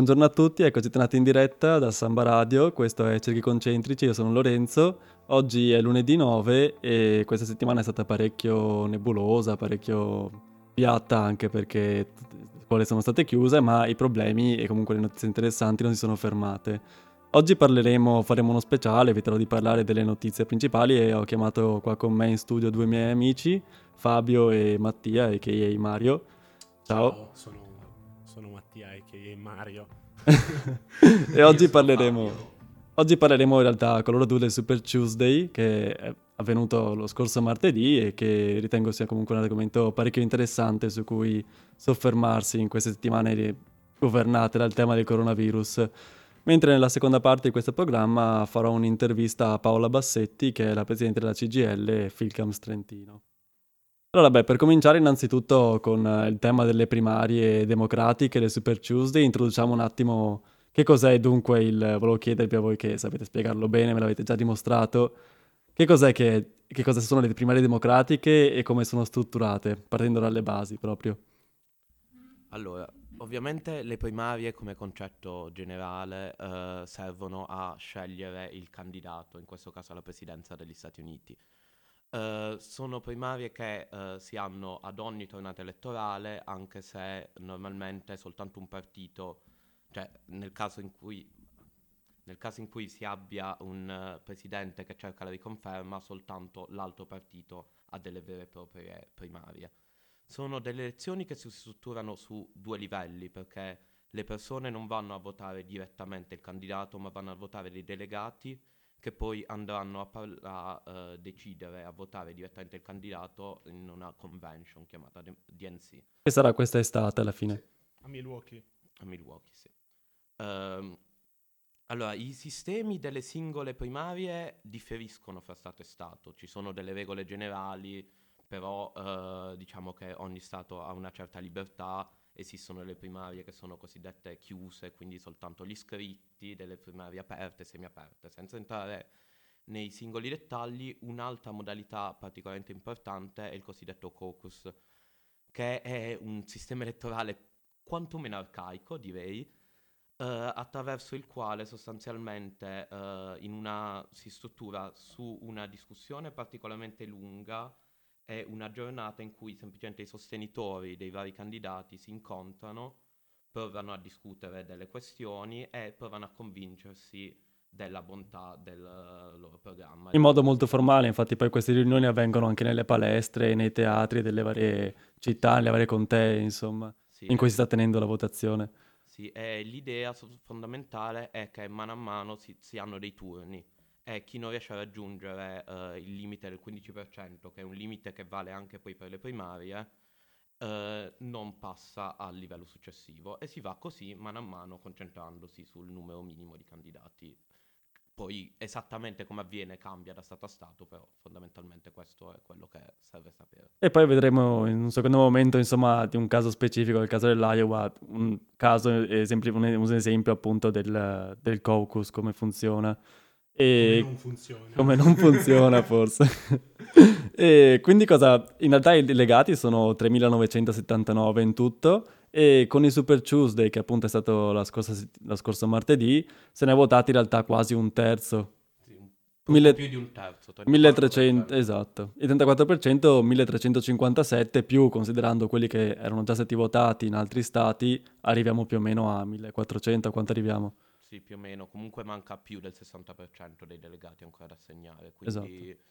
Buongiorno a tutti, eccoci tornati in diretta da Samba Radio, questo è Cerchi Concentrici, io sono Lorenzo, oggi è lunedì 9 e questa settimana è stata parecchio nebulosa, parecchio piatta anche perché le scuole sono state chiuse, ma i problemi e comunque le notizie interessanti non si sono fermate. Oggi parleremo, faremo uno speciale, eviterò di parlare delle notizie principali e ho chiamato qua con me in studio due miei amici, Fabio e Mattia, a.k.a. Mario. Ciao. Ciao sono Mattia e Mario. e oggi parleremo, oggi parleremo in realtà con loro due del Super Tuesday che è avvenuto lo scorso martedì e che ritengo sia comunque un argomento parecchio interessante su cui soffermarsi in queste settimane governate dal tema del coronavirus. Mentre nella seconda parte di questo programma farò un'intervista a Paola Bassetti, che è la presidente della CGL Filcams Trentino. Allora, beh, per cominciare innanzitutto con eh, il tema delle primarie democratiche, le Super Tuesday, introduciamo un attimo che cos'è dunque il... Volevo chiedervi a voi che sapete spiegarlo bene, me l'avete già dimostrato. Che cos'è che... che cosa sono le primarie democratiche e come sono strutturate, partendo dalle basi proprio? Allora, ovviamente le primarie come concetto generale eh, servono a scegliere il candidato, in questo caso alla presidenza degli Stati Uniti. Uh, sono primarie che uh, si hanno ad ogni tornata elettorale, anche se normalmente soltanto un partito, cioè nel caso in cui, caso in cui si abbia un uh, presidente che cerca la riconferma, soltanto l'altro partito ha delle vere e proprie primarie. Sono delle elezioni che si strutturano su due livelli, perché le persone non vanno a votare direttamente il candidato, ma vanno a votare dei delegati che poi andranno a, par- a uh, decidere, a votare direttamente il candidato in una convention chiamata DNC. Che sarà questa estate alla fine? A Milwaukee. A Milwaukee, sì. Um, allora, i sistemi delle singole primarie differiscono fra Stato e Stato, ci sono delle regole generali, però uh, diciamo che ogni Stato ha una certa libertà esistono le primarie che sono cosiddette chiuse, quindi soltanto gli iscritti, delle primarie aperte e semiaperte. Senza entrare nei singoli dettagli, un'altra modalità particolarmente importante è il cosiddetto caucus, che è un sistema elettorale quantomeno arcaico, direi, eh, attraverso il quale sostanzialmente eh, una, si struttura su una discussione particolarmente lunga è una giornata in cui semplicemente i sostenitori dei vari candidati si incontrano, provano a discutere delle questioni e provano a convincersi della bontà del loro programma. In modo molto formale, infatti poi queste riunioni avvengono anche nelle palestre, nei teatri delle varie città, nelle varie contee, insomma, sì, in cui si sta tenendo la votazione. Sì, e l'idea fondamentale è che mano a mano si, si hanno dei turni e chi non riesce a raggiungere uh, il limite del 15%, che è un limite che vale anche poi per le primarie, uh, non passa al livello successivo e si va così mano a mano concentrandosi sul numero minimo di candidati. Poi esattamente come avviene cambia da Stato a Stato, però fondamentalmente questo è quello che serve sapere. E poi vedremo in un secondo momento, insomma, di un caso specifico, il caso dell'Iowa, un caso, esempio, un, un esempio appunto del, del caucus, come funziona. E come non funziona. Come non funziona forse. e quindi cosa? In realtà i delegati sono 3.979 in tutto e con il Super Tuesday, che appunto è stato la scorsa, la scorsa martedì, se ne è votati in realtà quasi un terzo. Mille... più di un terzo 1300 esatto il 34% 1357 più considerando quelli che erano già stati votati in altri stati arriviamo più o meno a 1400 a quanto arriviamo sì, più o meno. Comunque manca più del 60% dei delegati ancora da assegnare. Quindi esatto.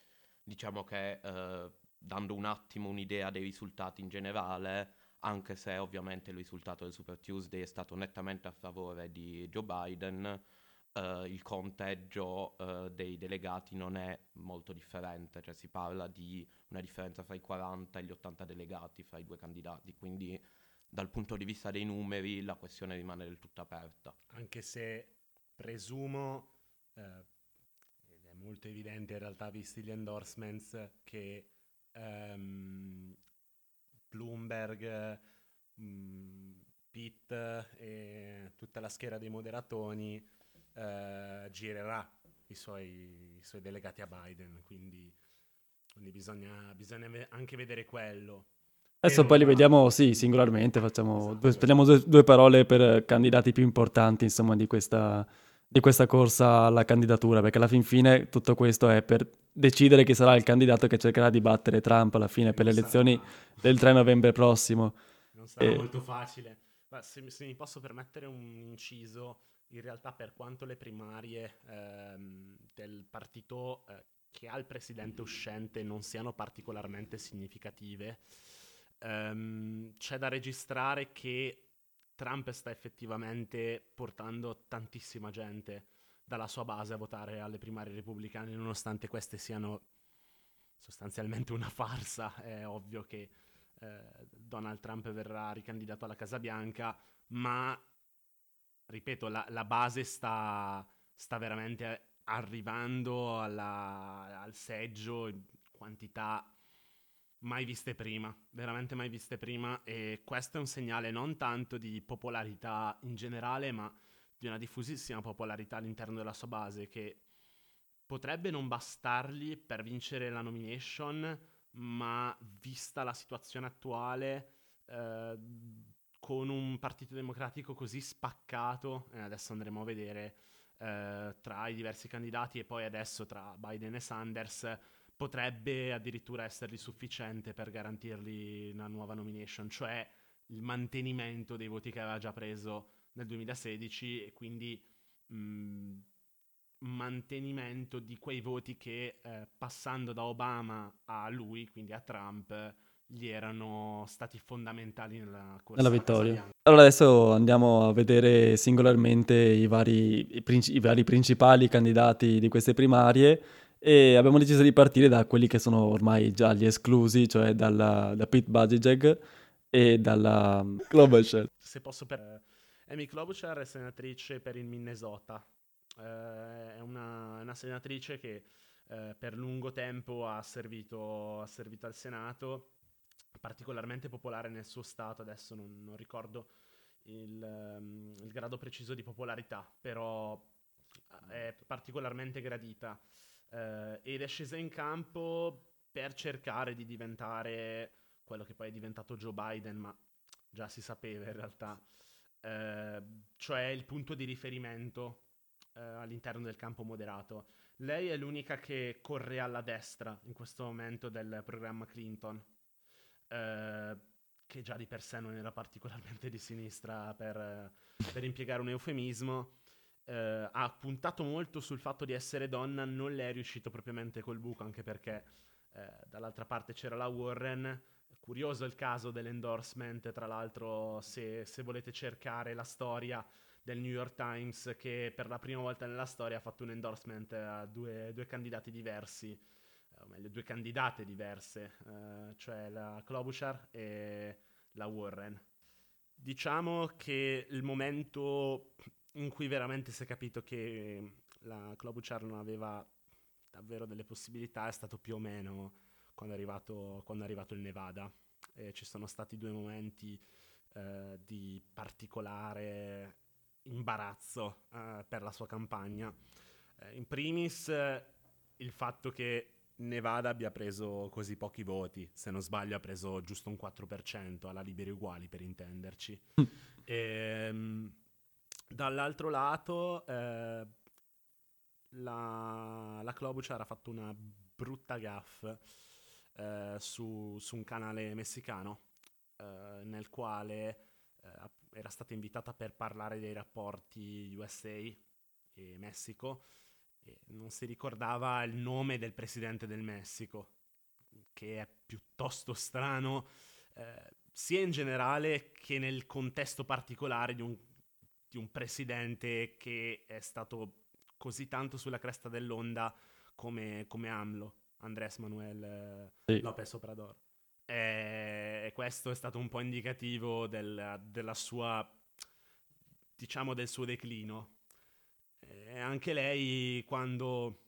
Diciamo che eh, dando un attimo un'idea dei risultati in generale, anche se ovviamente il risultato del Super Tuesday è stato nettamente a favore di Joe Biden, eh, il conteggio eh, dei delegati non è molto differente, cioè si parla di una differenza fra i 40 e gli 80 delegati fra i due candidati, quindi dal punto di vista dei numeri la questione rimane del tutto aperta. Anche se presumo, eh, molto evidente in realtà visti gli endorsements, che um, Bloomberg, um, Pitt e tutta la schiera dei moderatori uh, girerà i suoi, i suoi, delegati a Biden, quindi, quindi bisogna, bisogna anche vedere quello. Adesso poi li vediamo, sì, singolarmente, facciamo, esatto. due, spendiamo due, due, parole per candidati più importanti, insomma, di questa, di questa corsa alla candidatura, perché alla fin fine tutto questo è per decidere chi sarà il candidato che cercherà di battere Trump alla fine per le elezioni del 3 novembre prossimo. Non sarà e... molto facile. Ma se, se, mi posso permettere un inciso, in realtà per quanto le primarie ehm, del partito eh, che ha il presidente uscente non siano particolarmente significative, Um, c'è da registrare che Trump sta effettivamente portando tantissima gente dalla sua base a votare alle primarie repubblicane, nonostante queste siano sostanzialmente una farsa. È ovvio che eh, Donald Trump verrà ricandidato alla Casa Bianca, ma ripeto, la, la base sta, sta, veramente arrivando alla, al seggio in quantità mai viste prima, veramente mai viste prima e questo è un segnale non tanto di popolarità in generale, ma di una diffusissima popolarità all'interno della sua base che potrebbe non bastargli per vincere la nomination, ma vista la situazione attuale eh, con un partito democratico così spaccato, e adesso andremo a vedere eh, tra i diversi candidati e poi adesso tra Biden e Sanders, potrebbe addirittura essergli sufficiente per garantirgli una nuova nomination, cioè il mantenimento dei voti che aveva già preso nel 2016 e quindi mh, mantenimento di quei voti che eh, passando da Obama a lui, quindi a Trump, gli erano stati fondamentali nella corsa nella vittoria. Allora adesso andiamo a vedere singolarmente i vari, i, princi- i vari principali candidati di queste primarie e abbiamo deciso di partire da quelli che sono ormai già gli esclusi, cioè dalla, da Pete Buttigieg e dalla Klobuchar. Se posso per... Amy Klobuchar è senatrice per il Minnesota, eh, è una, una, senatrice che eh, per lungo tempo ha servito, ha servito, al Senato, particolarmente popolare nel suo stato, adesso non, non ricordo il, um, il grado preciso di popolarità, però è particolarmente gradita eh, ed è scesa in campo per cercare di diventare quello che poi è diventato Joe Biden, ma già si sapeva in realtà, eh, cioè il punto di riferimento eh, all'interno del campo moderato. Lei è l'unica che corre alla destra in questo momento del programma Clinton, eh, che già di per sé non era particolarmente di sinistra per, per impiegare un eufemismo eh, ha puntato molto sul fatto di essere donna, non le è riuscito propriamente col buco, anche perché eh, dall'altra parte c'era la Warren. Curioso il caso dell'endorsement, tra l'altro, se, se volete cercare la storia del New York Times, che per la prima volta nella storia ha fatto un endorsement a due, due candidati diversi, o meglio, due candidate diverse, eh, cioè la Klobuchar e la Warren. Diciamo che il momento in cui veramente si è capito che la Klobuchar non aveva davvero delle possibilità è stato più o meno quando è arrivato, quando è arrivato il Nevada. E ci sono stati due momenti eh, di particolare imbarazzo eh, per la sua campagna. Eh, in primis il fatto che Nevada abbia preso così pochi voti, se non sbaglio ha preso giusto un 4% alla Liberi Uguali per intenderci. e, ehm, Dall'altro lato, eh, la, la Klobuchar ha fatto una brutta gaff eh, su, su, un canale messicano eh, nel quale eh, era stata invitata per parlare dei rapporti USA e Messico e non si ricordava il nome del presidente del Messico, che è piuttosto strano eh, sia in generale che nel contesto particolare di un di un presidente che è stato così tanto sulla cresta dell'onda come, come AMLO, Andrés Manuel eh, sì. López Obrador. E questo è stato un po' indicativo del, della sua, diciamo, del suo declino. E anche lei, quando,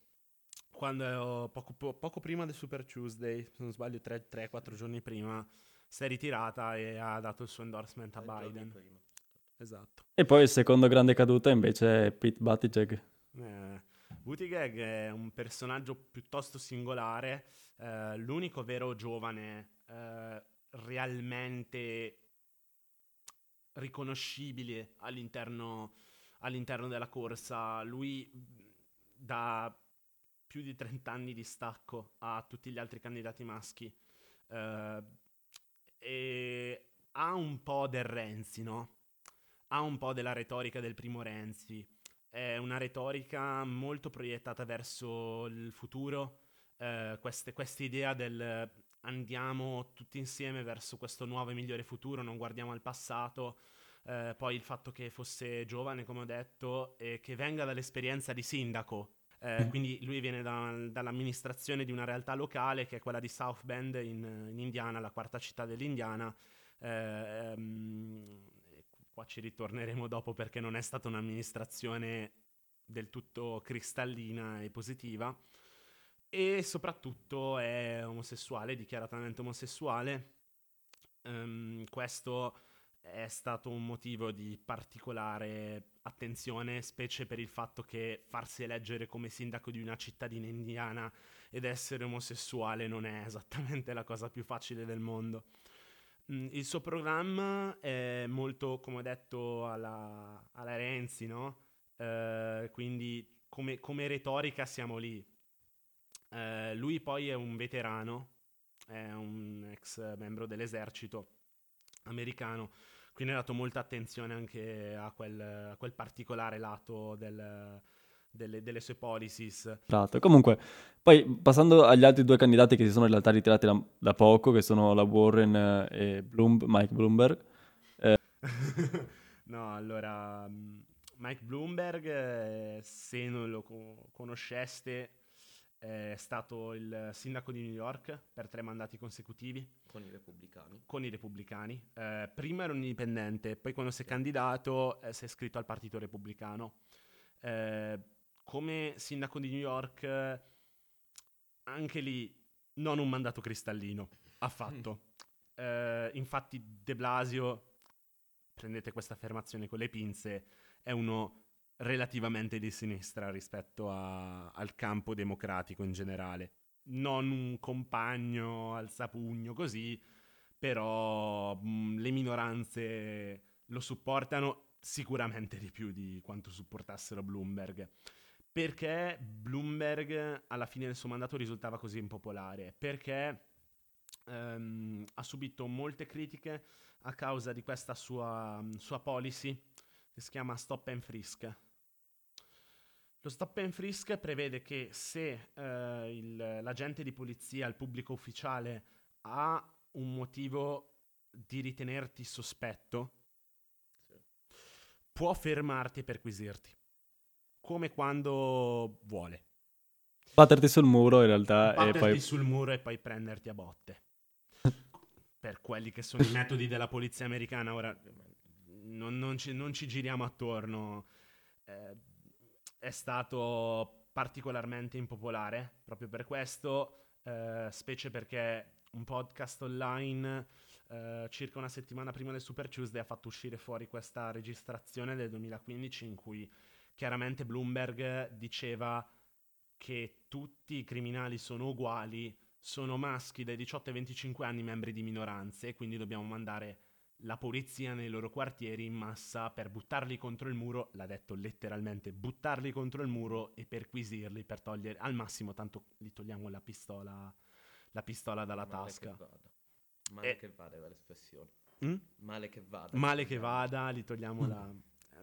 quando poco, poco, prima del Super Tuesday, se non sbaglio 3-4 giorni prima, si è ritirata e ha dato il suo endorsement a Biden. Esatto. E poi il secondo grande caduta invece è Pete Buttigieg. Eh, Buttigieg è un personaggio piuttosto singolare, eh, l'unico vero giovane eh, realmente riconoscibile all'interno, all'interno della corsa. Lui da più di 30 anni di stacco a tutti gli altri candidati maschi. Uh, e ha un po' del Renzi, no? Ha un po' della retorica del primo Renzi. È una retorica molto proiettata verso il futuro. Uh, questa idea del andiamo tutti insieme verso questo nuovo e migliore futuro, non guardiamo al passato. Uh, poi il fatto che fosse giovane, come ho detto, e che venga dall'esperienza di sindaco, eh, quindi lui viene da, dall'amministrazione di una realtà locale che è quella di South Bend in, in Indiana, la quarta città dell'Indiana. Eh, um, qua ci ritorneremo dopo perché non è stata un'amministrazione del tutto cristallina e positiva. E soprattutto è omosessuale, dichiaratamente omosessuale. Um, questo è stato un motivo di particolare attenzione, specie per il fatto che farsi eleggere come sindaco di una cittadina indiana ed essere omosessuale non è esattamente la cosa più facile del mondo. Mm, il suo programma è molto, come ho detto, alla, alla Renzi, no? Uh, quindi come, come, retorica siamo lì. Uh, lui poi è un veterano, è un ex membro dell'esercito americano, quindi ha dato molta attenzione anche a quel, a quel particolare lato del, delle, delle, sue policies. Esatto. Comunque, poi passando agli altri due candidati che si sono in realtà ritirati da, da poco, che sono la Warren e Bloom, Mike Bloomberg. Eh. no, allora, Mike Bloomberg, eh, se non lo co- conosceste, è stato il sindaco di New York per tre mandati consecutivi. Con i repubblicani. Con i repubblicani. Eh, prima era un indipendente, poi quando si è candidato eh, si è iscritto al Partito Repubblicano. Eh, come sindaco di New York, anche lì non un mandato cristallino, affatto. Mm. infatti De Blasio, prendete questa affermazione con le pinze, è uno relativamente di sinistra rispetto a, al campo democratico in generale. Non un compagno al sapugno così, però mh, mm, le minoranze lo supportano sicuramente di più di quanto supportassero Bloomberg. Perché Bloomberg alla fine del suo mandato risultava così impopolare? Perché um, ha subito molte critiche a causa di questa sua, sua policy che si chiama Stop and Frisk lo stop and frisk prevede che se eh, il, l'agente di polizia, il pubblico ufficiale, ha un motivo di ritenerti sospetto, sì. può fermarti e perquisirti, come quando vuole. Batterti sul muro in realtà Batterti e poi... sul muro e poi prenderti a botte. per quelli che sono i metodi della polizia americana, ora non, non, ci, non ci, giriamo attorno. Eh, è stato particolarmente impopolare proprio per questo, eh, specie perché un podcast online eh, circa una settimana prima del Super Tuesday ha fatto uscire fuori questa registrazione del 2015 in cui chiaramente Bloomberg diceva che tutti i criminali sono uguali, sono maschi dai 18 ai 25 anni membri di minoranze, quindi dobbiamo mandare la polizia nei loro quartieri in massa per buttarli contro il muro, l'ha detto letteralmente, buttarli contro il muro e perquisirli per togliere al massimo, tanto gli togliamo la pistola, la pistola dalla Male tasca. Che. Male e... Eh. che vada è l'espressione. Mm? Male che vada. Male che vada, gli togliamo la...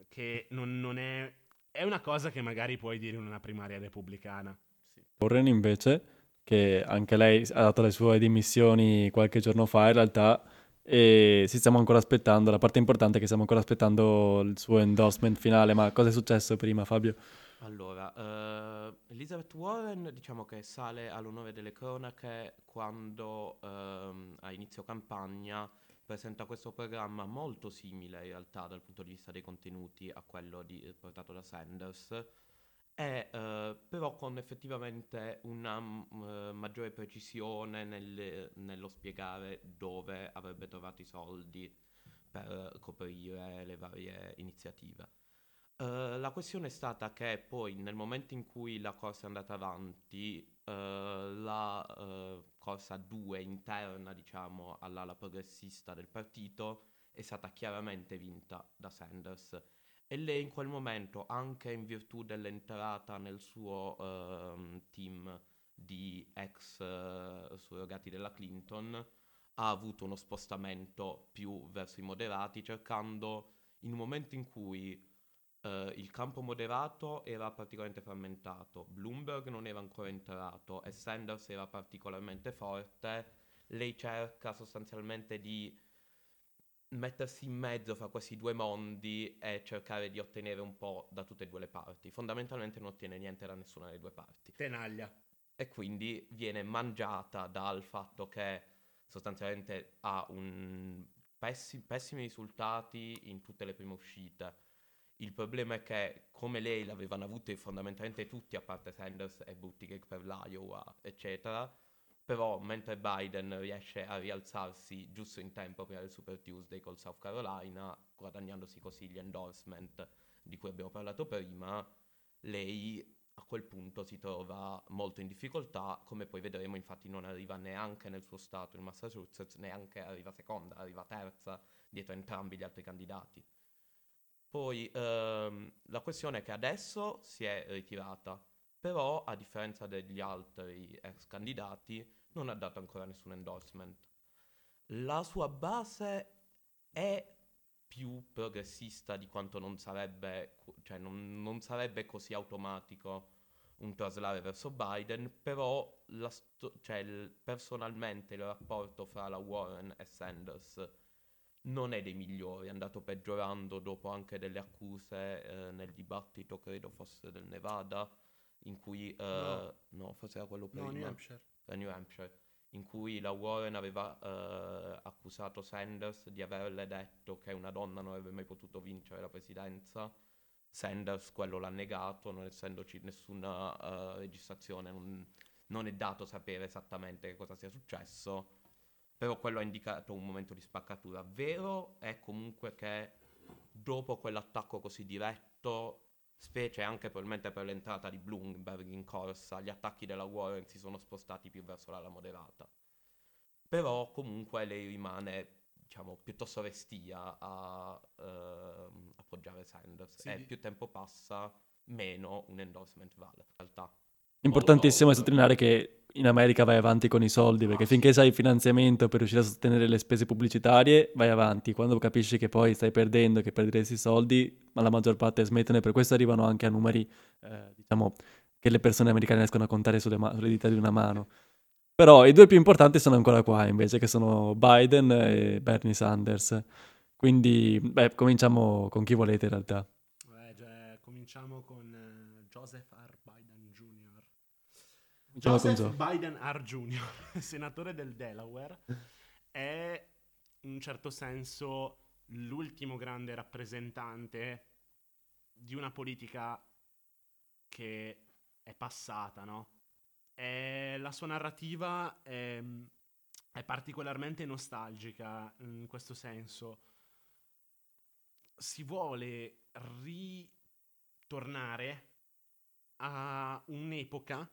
che non, non è... È una cosa che magari puoi dire in una primaria repubblicana. Sì. Warren invece, che anche lei ha dato le sue dimissioni qualche giorno fa, in realtà e ci stiamo ancora aspettando. La parte importante è che stiamo ancora aspettando il suo endorsement finale. Ma cosa è successo prima, Fabio? Allora, uh, Elizabeth Warren diciamo che sale all'onore delle cronache quando uh, a inizio campagna presenta questo programma molto simile in realtà dal punto di vista dei contenuti a quello di, portato da Sanders è eh, però con effettivamente una uh, maggiore precisione nel, nello spiegare dove avrebbe trovato i soldi per coprire le varie iniziative. Uh, la questione è stata che poi nel momento in cui la corsa è andata avanti eh, la eh, corsa 2 interna, diciamo, all'ala progressista del partito è stata chiaramente vinta da Sanders. E lei in quel momento, anche in virtù dell'entrata nel suo ehm, team di ex eh, surrogati della Clinton, ha avuto uno spostamento più verso i moderati, cercando in un momento in cui Uh, il campo moderato era particolarmente frammentato, Bloomberg non era ancora entrato e Sanders era particolarmente forte, lei cerca sostanzialmente di mettersi in mezzo fra questi due mondi e cercare di ottenere un po' da tutte e due le parti. Fondamentalmente non ottiene niente da nessuna delle due parti. Tenaglia. E quindi viene mangiata dal fatto che sostanzialmente ha un pessi- pessimi risultati in tutte le prime uscite il problema è che, come lei l'avevano avuto fondamentalmente tutti, a parte Sanders e Buttigieg per l'Iowa, eccetera, però mentre Biden riesce a rialzarsi giusto in tempo prima del Super Tuesday col South Carolina, guadagnandosi così gli endorsement di cui abbiamo parlato prima, lei a quel punto si trova molto in difficoltà, come poi vedremo infatti non arriva neanche nel suo stato il Massachusetts, neanche arriva seconda, arriva terza dietro entrambi gli altri candidati. Poi ehm, la questione è che adesso si è ritirata, però a differenza degli altri ex candidati non ha dato ancora nessun endorsement. La sua base è più progressista di quanto non sarebbe, cioè non, non sarebbe così automatico un traslare verso Biden, però sto- cioè il, personalmente il rapporto fra la Warren e Sanders non è dei migliori, è andato peggiorando dopo anche delle accuse eh, nel dibattito, credo fosse del Nevada, in cui... Eh, no. no. forse era quello prima. No, New Hampshire. Da New Hampshire, in cui la Warren aveva eh, accusato Sanders di averle detto che una donna non avrebbe mai potuto vincere la presidenza. Sanders quello l'ha negato, non essendoci nessuna uh, registrazione, non, non è dato sapere esattamente cosa sia successo però quello ha indicato un momento di spaccatura. Vero è comunque che dopo quell'attacco così diretto, specie anche probabilmente per l'entrata di Bloomberg in corsa, gli attacchi della Warren si sono spostati più verso l'ala moderata. Però comunque lei rimane diciamo, piuttosto restia a uh, appoggiare Sanders sì. e più tempo passa, meno un endorsement vale. In realtà Importantissimo è sottolineare che in America vai avanti con i soldi, perché finché sai il finanziamento per riuscire a sostenere le spese pubblicitarie, vai avanti. Quando capisci che poi stai perdendo, che perderesti i soldi, ma la maggior parte smettono e per questo arrivano anche a numeri, eh, diciamo, che le persone americane riescono a contare sulle, ma- sulle dita di una mano. Però i due più importanti sono ancora qua, invece, che sono Biden e Bernie Sanders. Quindi, beh, cominciamo con chi volete in realtà. Eh, già, cominciamo con uh, Joseph R. Joseph Biden R. Jr., senatore del Delaware, è in un certo senso l'ultimo grande rappresentante di una politica che è passata, no? E la sua narrativa è, è particolarmente nostalgica in questo senso. Si vuole ritornare a un'epoca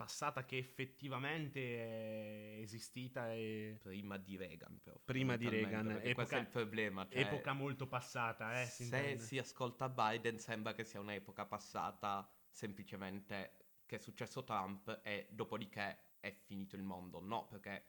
passata che effettivamente è esistita e... Prima di Reagan, però. Prima di Reagan. Epoca, questo è il problema. Cioè, epoca molto passata, eh. Si se intende. si ascolta Biden sembra che sia un'epoca passata semplicemente che è successo Trump e dopodiché è finito il mondo. No, perché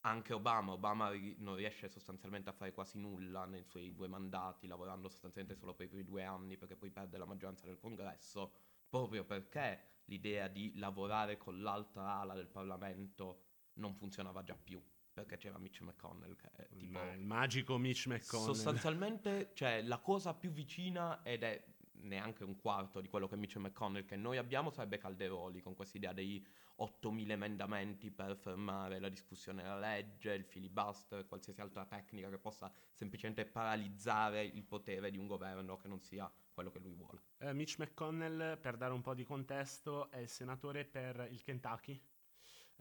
anche Obama, Obama ri- non riesce sostanzialmente a fare quasi nulla nei suoi due mandati, lavorando sostanzialmente solo per i primi due anni perché poi perde la maggioranza del congresso, proprio perché l'idea di lavorare con l'altra ala del Parlamento non funzionava già più perché c'era Mitch McConnell che è tipo Ma il magico Mitch McConnell. Sostanzialmente cioè la cosa più vicina ed è neanche un quarto di quello che Mitch McConnell che noi abbiamo sarebbe Calderoli con questa idea dei 8.000 emendamenti per fermare la discussione della legge, il filibuster, qualsiasi altra tecnica che possa semplicemente paralizzare il potere di un governo che non sia quello che lui vuole. Uh, Mitch McConnell, per dare un po' di contesto, è il senatore per il Kentucky.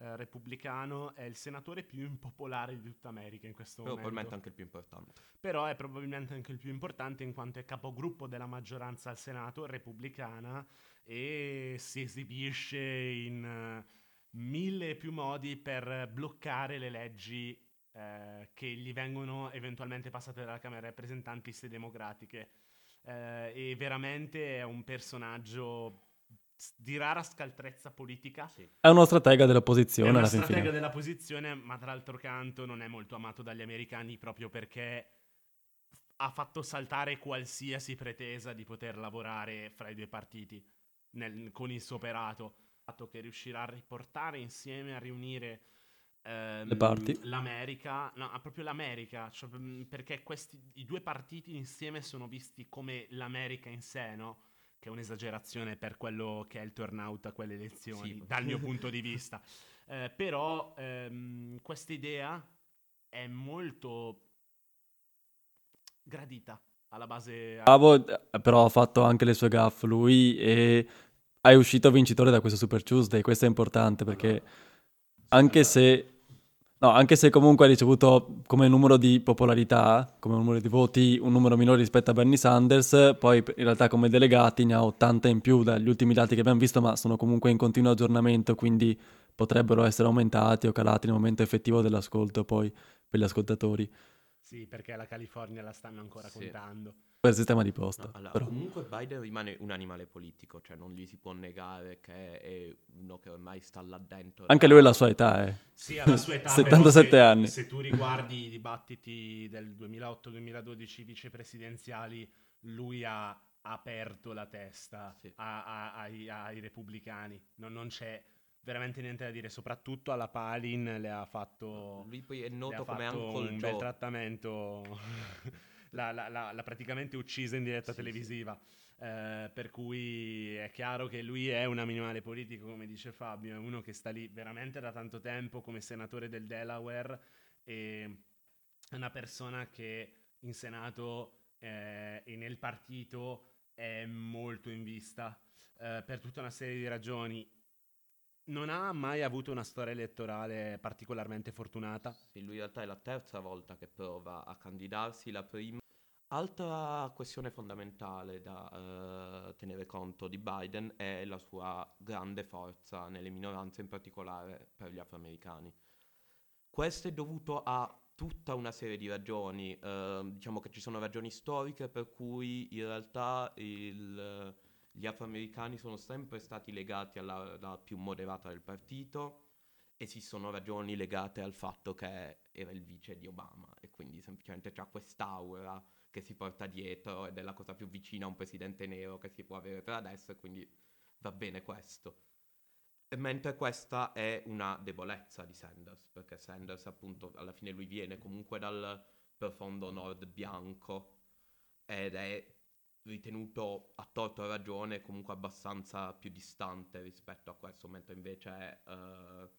Eh, repubblicano, è il senatore più impopolare di tutta America in questo Però momento. probabilmente anche il più importante. Però è probabilmente anche il più importante in quanto è capogruppo della maggioranza al Senato repubblicana e si esibisce in eh, mille e più modi per bloccare le leggi eh, che gli vengono eventualmente passate dalla Camera dei rappresentanti se democratiche. Eh, e veramente è un personaggio di rara scaltrezza politica. Sì. È uno stratega È dell'opposizione una alla fin stratega fine. della posizione, ma d'altro canto non è molto amato dagli americani proprio perché ha fatto saltare qualsiasi pretesa di poter lavorare fra i due partiti nel- con il suo operato. Fatto che riuscirà a riportare insieme, a riunire ehm, Le parti. l'America, no, ah, proprio l'America, cioè, perché questi, i due partiti insieme sono visti come l'America in sé, no? Che è un'esagerazione per quello che è il turnout a quelle elezioni, Sì. dal mio punto di vista. Eh, però ehm, questa idea è molto gradita alla base. Bravo, però ha fatto anche le sue gaffe lui e è uscito vincitore da questo Super Tuesday. Questo è importante perché Allora, anche allora, se, no, anche se comunque ha ricevuto come numero di popolarità, come numero di voti, un numero minore rispetto a Bernie Sanders, poi in realtà come delegati ne ha 80 in più dagli ultimi dati che abbiamo visto, ma sono comunque in continuo aggiornamento, quindi potrebbero essere aumentati o calati nel momento effettivo dell'ascolto poi per gli ascoltatori, Sì, perché la California la stanno ancora Sì. contando. Per il sistema di posta. No, allora, però. comunque Biden rimane un animale politico, cioè non gli si può negare che è uno che ormai sta là dentro. Anche da- lui ha la sua età, eh. Sì, alla sua età. 77 però se- anni. Se tu riguardi i dibattiti del 2008-2012 vicepresidenziali, lui ha aperto la testa Sì. a- a- ai, ai repubblicani. Non, non c'è veramente niente da dire. Soprattutto alla Palin le ha fatto. Lui poi è ha noto come Uncle un bel trattamento. L'ha, l'ha- l'ha- praticamente uccisa in diretta Sì, sì. televisiva. Eh, per cui è chiaro che lui è un animale politico, come dice Fabio, è uno che sta lì veramente da tanto tempo come senatore del Delaware e è una persona che in Senato eh, e nel partito è molto in vista eh, per tutta una serie di ragioni. Non ha mai avuto una storia elettorale particolarmente fortunata. Sì, lui in realtà è la terza volta che prova a candidarsi, la prima. Altra questione fondamentale da eh, tenere conto di Biden è la sua grande forza nelle minoranze, in particolare per gli afroamericani. Questo è dovuto a tutta una serie di ragioni, eh, diciamo che ci sono ragioni storiche per cui in realtà il- gli afroamericani sono sempre stati legati alla, alla più moderata del partito e ci sono ragioni legate al fatto che era il vice di Obama e quindi semplicemente c'ha quest'aura che si porta dietro ed è la cosa più vicina a un presidente nero che si può avere per adesso e quindi va bene questo. E Mentre questa è una debolezza di Sanders, perché Sanders appunto alla fine lui viene comunque dal profondo nord bianco ed è ritenuto a torto ragione comunque abbastanza più distante rispetto a questo, mentre invece eh,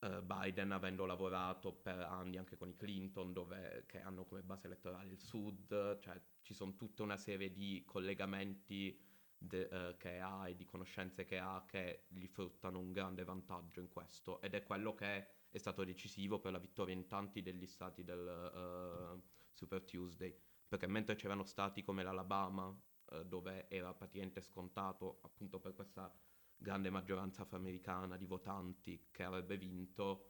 eh, Biden avendo lavorato per anni anche con i Clinton dove, che hanno come base elettorale il sud, cioè ci sono tutta una serie di collegamenti de- eh, che ha e di conoscenze che ha che gli fruttano un grande vantaggio in questo. Ed è quello che è stato decisivo per la vittoria in tanti degli stati del eh, Super Tuesday. Perché mentre c'erano stati come l'Alabama dove era praticamente scontato appunto per questa grande maggioranza afroamericana di votanti che avrebbe vinto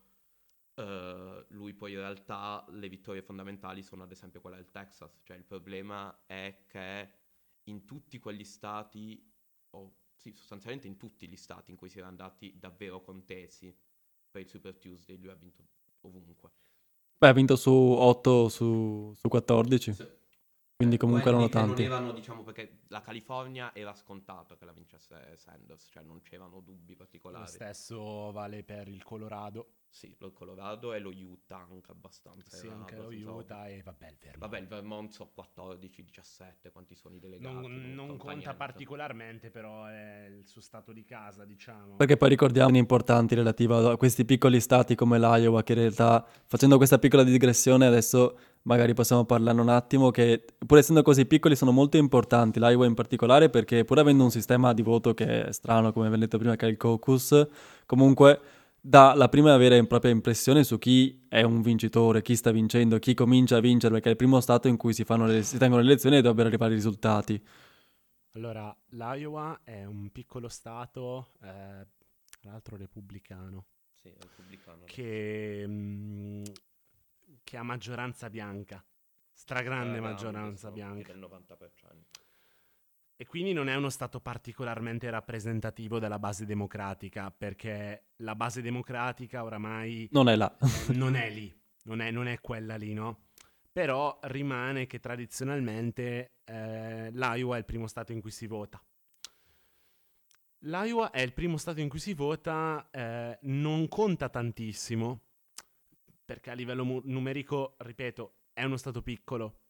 eh, lui poi in realtà le vittorie fondamentali sono ad esempio quella del Texas. Cioè il problema è che in tutti quegli stati, o sì, sostanzialmente in tutti gli stati in cui si erano andati davvero contesi per il Super Tuesday, lui ha vinto ovunque. Beh, ha vinto su 8 su, su 14, quindi comunque erano tanti. Non erano, diciamo, perché la California era scontato che la vincesse Sanders, cioè non c'erano dubbi Lo particolari. stesso vale per il Colorado, Sì, lo Colorado e lo Utah anche abbastanza. sì, anche lo Utah e vabbè il Vermont. Vabbè, il Vermont so 14, 17, quanti sono i delegati? non, non conta conta niente. particolarmente, però è il suo stato di casa, diciamo. Perché poi ricordiamo importanti relativi a questi piccoli stati come l'Iowa, che in realtà, facendo questa piccola digressione, adesso magari possiamo parlarne un attimo, che pur essendo così piccoli sono molto importanti, l'Iowa in particolare, perché pur avendo un sistema di voto che è strano, come abbiamo detto prima, che è il caucus, comunque dà la prima vera e propria impressione su chi è un vincitore, chi sta vincendo, chi comincia a vincere, perché è il primo stato in cui si, le, si tengono le elezioni e dovrebbero arrivare i risultati. Allora, l'Iowa è un piccolo stato, eh, tra l'altro repubblicano, sì, repubblicano. Che, mh, mm, che, ha maggioranza bianca, stragrande eh, maggioranza bianca. Del 90%. E quindi non è uno Stato particolarmente rappresentativo della base democratica, perché la base democratica oramai... Non è là. non è lì, non è, non è, quella lì, no? Però rimane che tradizionalmente eh, l'Iowa è il primo Stato in cui si vota. L'Iowa è il primo Stato in cui si vota, eh, non conta tantissimo, perché a livello mu- numerico, ripeto, è uno Stato piccolo.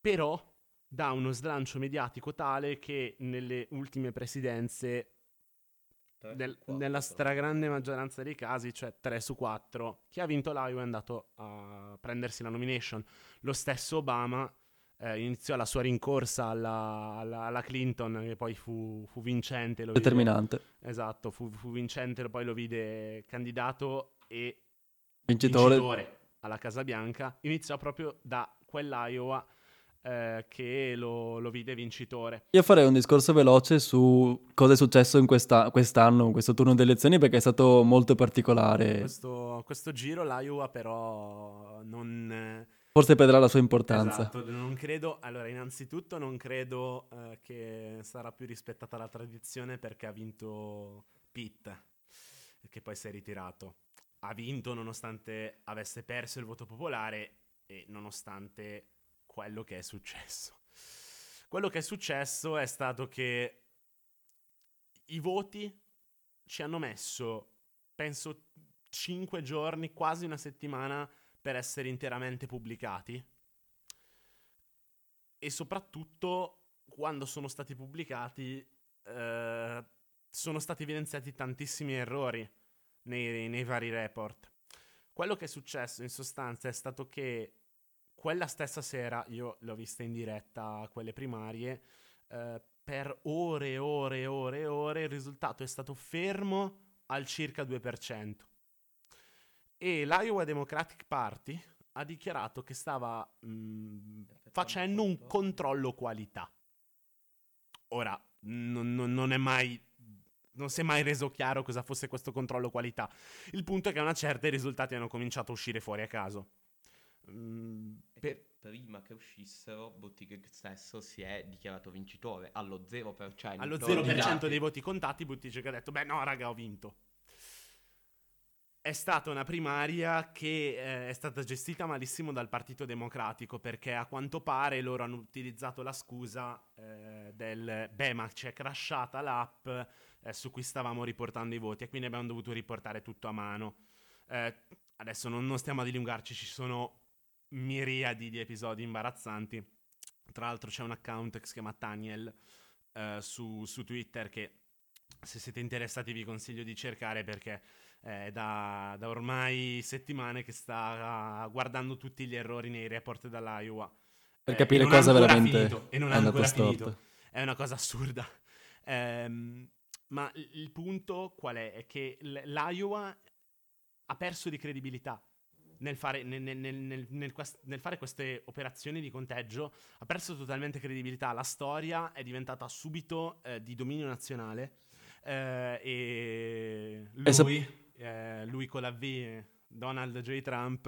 Però dà uno slancio mediatico tale che nelle ultime presidenze, del, nella stragrande maggioranza dei casi, cioè 3 su 4, chi ha vinto l'Iowa è andato a prendersi la nomination. Lo stesso Obama eh, iniziò la sua rincorsa alla, alla, alla, Clinton, che poi fu, fu vincente. Determinante. Vide, esatto, fu, fu, vincente, poi lo vide candidato e vincitore. vincitore alla Casa Bianca. Iniziò proprio da quell'Iowa eh, che lo, lo, vide vincitore. Io farei un discorso veloce su cosa è successo in questa, quest'anno, in questo turno di elezioni, perché è stato molto particolare. Questo, questo giro l'Iowa però non... Forse perderà la sua importanza. Esatto, non credo... Allora, innanzitutto non credo eh, che sarà più rispettata la tradizione perché ha vinto Pitt, che poi si è ritirato. Ha vinto nonostante avesse perso il voto popolare e nonostante quello che è successo. Quello che è successo è stato che i voti ci hanno messo, penso, 5 giorni, quasi una settimana per essere interamente pubblicati. E soprattutto, quando sono stati pubblicati, eh, sono stati evidenziati tantissimi errori nei, nei vari report. Quello che è successo in sostanza è stato che quella stessa sera io l'ho vista in diretta, quelle primarie, eh, per ore e ore e ore e ore il risultato è stato fermo al circa 2%. E l'Iowa Democratic Party ha dichiarato che stava mh, mm, facendo un controllo qualità. Ora, non, non, non è mai non si è mai reso chiaro cosa fosse questo controllo qualità. Il punto è che a una certa i risultati hanno cominciato a uscire fuori a caso. Mm, per... Prima che uscissero, Buttigieg stesso si è dichiarato vincitore allo 0%. Allo 0% dei voti contati, Buttigieg ha detto: Beh, no, raga, ho vinto. È stata una primaria che eh, è stata gestita malissimo dal Partito Democratico perché a quanto pare loro hanno utilizzato la scusa eh, del beh ma ci è crashata l'app eh, su cui stavamo riportando i voti e quindi abbiamo dovuto riportare tutto a mano. Eh, adesso non, non stiamo a dilungarci, ci sono miriadi di episodi imbarazzanti. Tra l'altro c'è un account che si chiama Taniel uh, su, su, Twitter che se siete interessati vi consiglio di cercare perché è da, da ormai settimane che sta guardando tutti gli errori nei report dall'Iowa. Per eh, capire cosa veramente finito, e non è ancora finito. È una cosa assurda. Um, ma il punto qual è? È che l'Iowa ha perso di credibilità nel fare, nel, nel, nel, fare, queste operazioni di conteggio ha perso totalmente credibilità. La storia è diventata subito eh, di dominio nazionale eh, e lui, eh, lui, con la V, Donald J. Trump,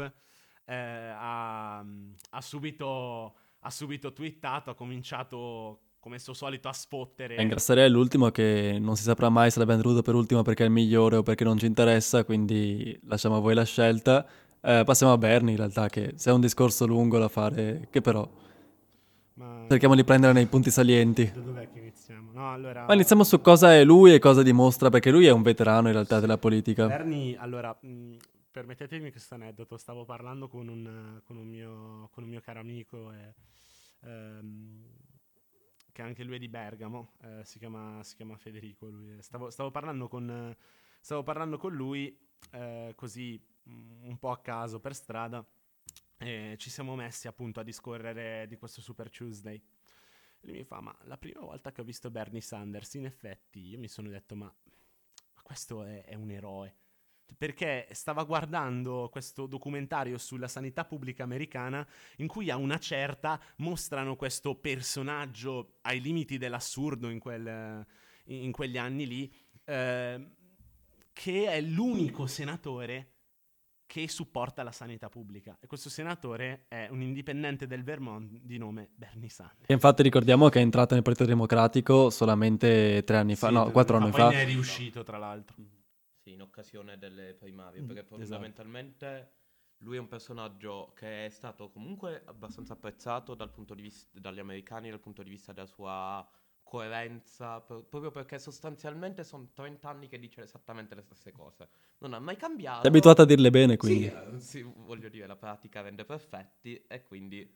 eh, ha, ha, subito, ha subito twittato, ha cominciato come suo solito a spottere. E Ingrasserei è l'ultimo che non si saprà mai se l'abbiamo tenuto per ultimo perché è il migliore o perché non ci interessa, quindi lasciamo a voi la scelta. Eh, passiamo a Bernie in realtà, che se è un discorso lungo da fare, che però... Ma... Cerchiamo di prendere nei punti salienti. Da dov'è che iniziamo? No, allora... Ma iniziamo su cosa è lui e cosa dimostra, perché lui è un veterano in realtà della politica. Bernie, allora, mh, permettetemi questo aneddoto, stavo parlando con un, con un, mio, con un mio, caro amico, e, ehm, che anche lui è di Bergamo, eh, si, chiama, si, chiama, Federico, stavo, stavo, parlando con, stavo parlando con lui, eh, così un po' a caso per strada e ci siamo messi appunto a discorrere di questo Super Tuesday. E lui mi fa, ma la prima volta che ho visto Bernie Sanders, in effetti, io mi sono detto, ma, ma questo è, è un eroe perché stava guardando questo documentario sulla sanità pubblica americana in cui a una certa mostrano questo personaggio ai limiti dell'assurdo in, quel, in quegli anni lì, eh, che è l'unico senatore che supporta la sanità pubblica. E questo senatore è un indipendente del Vermont di nome Bernie Sanders. E infatti ricordiamo che è entrato nel Partito Democratico solamente tre anni fa, Sì, no, quattro anni poi fa. ne è riuscito, tra l'altro. Sì, in occasione delle primarie, Mm, perché esatto. fondamentalmente lui è un personaggio che è stato comunque abbastanza apprezzato dal punto di vista, dagli americani dal punto di vista della sua coerenza, per- proprio perché sostanzialmente sono 30 anni che dice esattamente le stesse cose. Non ha mai cambiato. Sei abituato a dirle bene, quindi. Sì, eh, sì, voglio dire, la pratica rende perfetti e quindi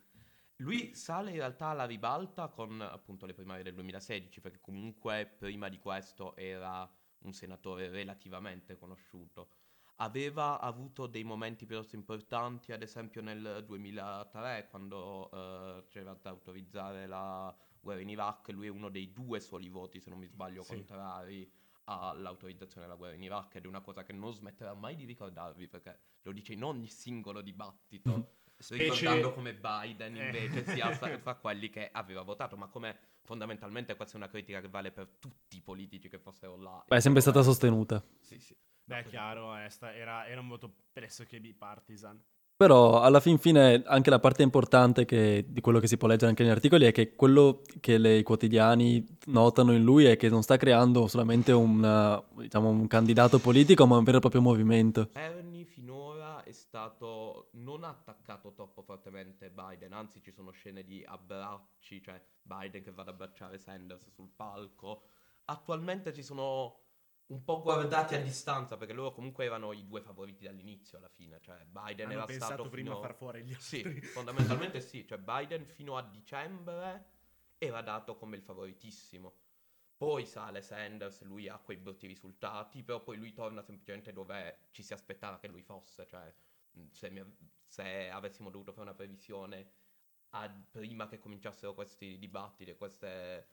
lui sale in realtà alla ribalta con appunto le primarie del 2016, perché comunque prima di questo era un senatore relativamente conosciuto. Aveva avuto dei momenti piuttosto importanti, ad esempio nel 2003, quando eh, c'era da autorizzare la guerra in Iraq, lui è uno dei due soli voti, se non mi sbaglio, Sì. contrari all'autorizzazione della guerra in Iraq ed è una cosa che non smetterà mai di ricordarvi perché lo dice in ogni singolo dibattito Specie- ricordando come Biden Eh. invece sia fra, fra quelli che aveva votato ma come fondamentalmente questa è una critica che vale per tutti i politici che fossero là Beh, è sempre stata sostenuta. sì sì Beh, è chiaro, è sta- era, era un voto pressoché bipartisan. Però alla fin fine anche la parte importante che- di quello che si può leggere anche negli articoli è che quello che le- i quotidiani notano in lui è che non sta creando solamente un, diciamo, un candidato politico, ma un vero e proprio movimento. Bernie finora è stato non attaccato troppo fortemente Biden, anzi ci sono scene di abbracci, cioè Biden che va ad abbracciare Sanders sul palco. Attualmente ci sono un po' guardati a distanza perché loro comunque erano i due favoriti dall'inizio alla fine, cioè Biden Hanno era pensato stato prima fino... a far fuori gli Sì, altri. fondamentalmente sì, cioè Biden fino a dicembre era dato come il favoritissimo. Poi sale Sanders, lui ha quei brutti risultati, però poi lui torna semplicemente dove ci si aspettava che lui fosse, cioè se, mi- se avessimo dovuto fare una previsione a- prima che cominciassero questi dibattiti queste,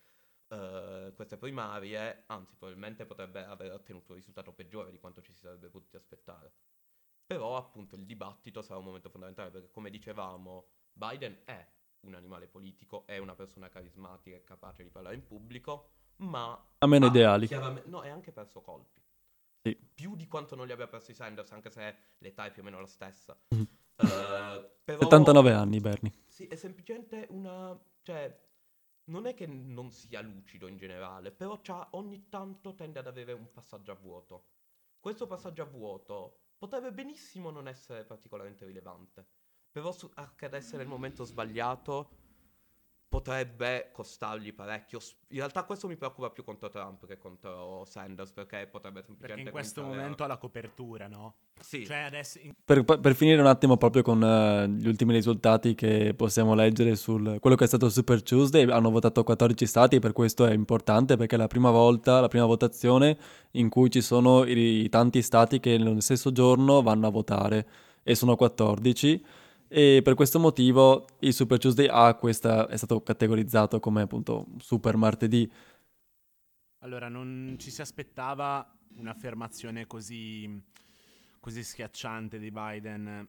eh, queste primarie, anzi probabilmente potrebbe aver ottenuto un risultato peggiore di quanto ci si sarebbe potuti aspettare. Però appunto il dibattito sarà un momento fondamentale perché come dicevamo Biden è un animale politico, è una persona carismatica e capace di parlare in pubblico, ma Ha meno ideali. no, è anche perso colpi. Sì. Più di quanto non li abbia persi Sanders, anche se l'età è più o meno la stessa. Eh, però 79 anni, Bernie. sì, è semplicemente una... cioè, non è che non sia lucido in generale, però ogni tanto tende ad avere un passaggio a vuoto. Questo passaggio a vuoto potrebbe benissimo non essere particolarmente rilevante, però su- ad essere il momento sbagliato potrebbe costargli parecchio. In realtà questo mi preoccupa più contro Trump che contro Sanders, perché potrebbe Perché semplicemente... in questo momento ha la copertura, no? Sì, Cioè adesso... in- Per, per finire un attimo proprio con eh, gli ultimi risultati che possiamo leggere sul quello che è stato il Super Tuesday, hanno votato 14 stati e per questo è importante perché è la prima volta, la prima votazione in cui ci sono i, i tanti stati che nello stesso giorno vanno a votare e sono 14 e per questo motivo il Super Tuesday ha questa, è stato categorizzato come appunto Super Martedì. Allora, non ci si aspettava un'affermazione così, così schiacciante di Biden.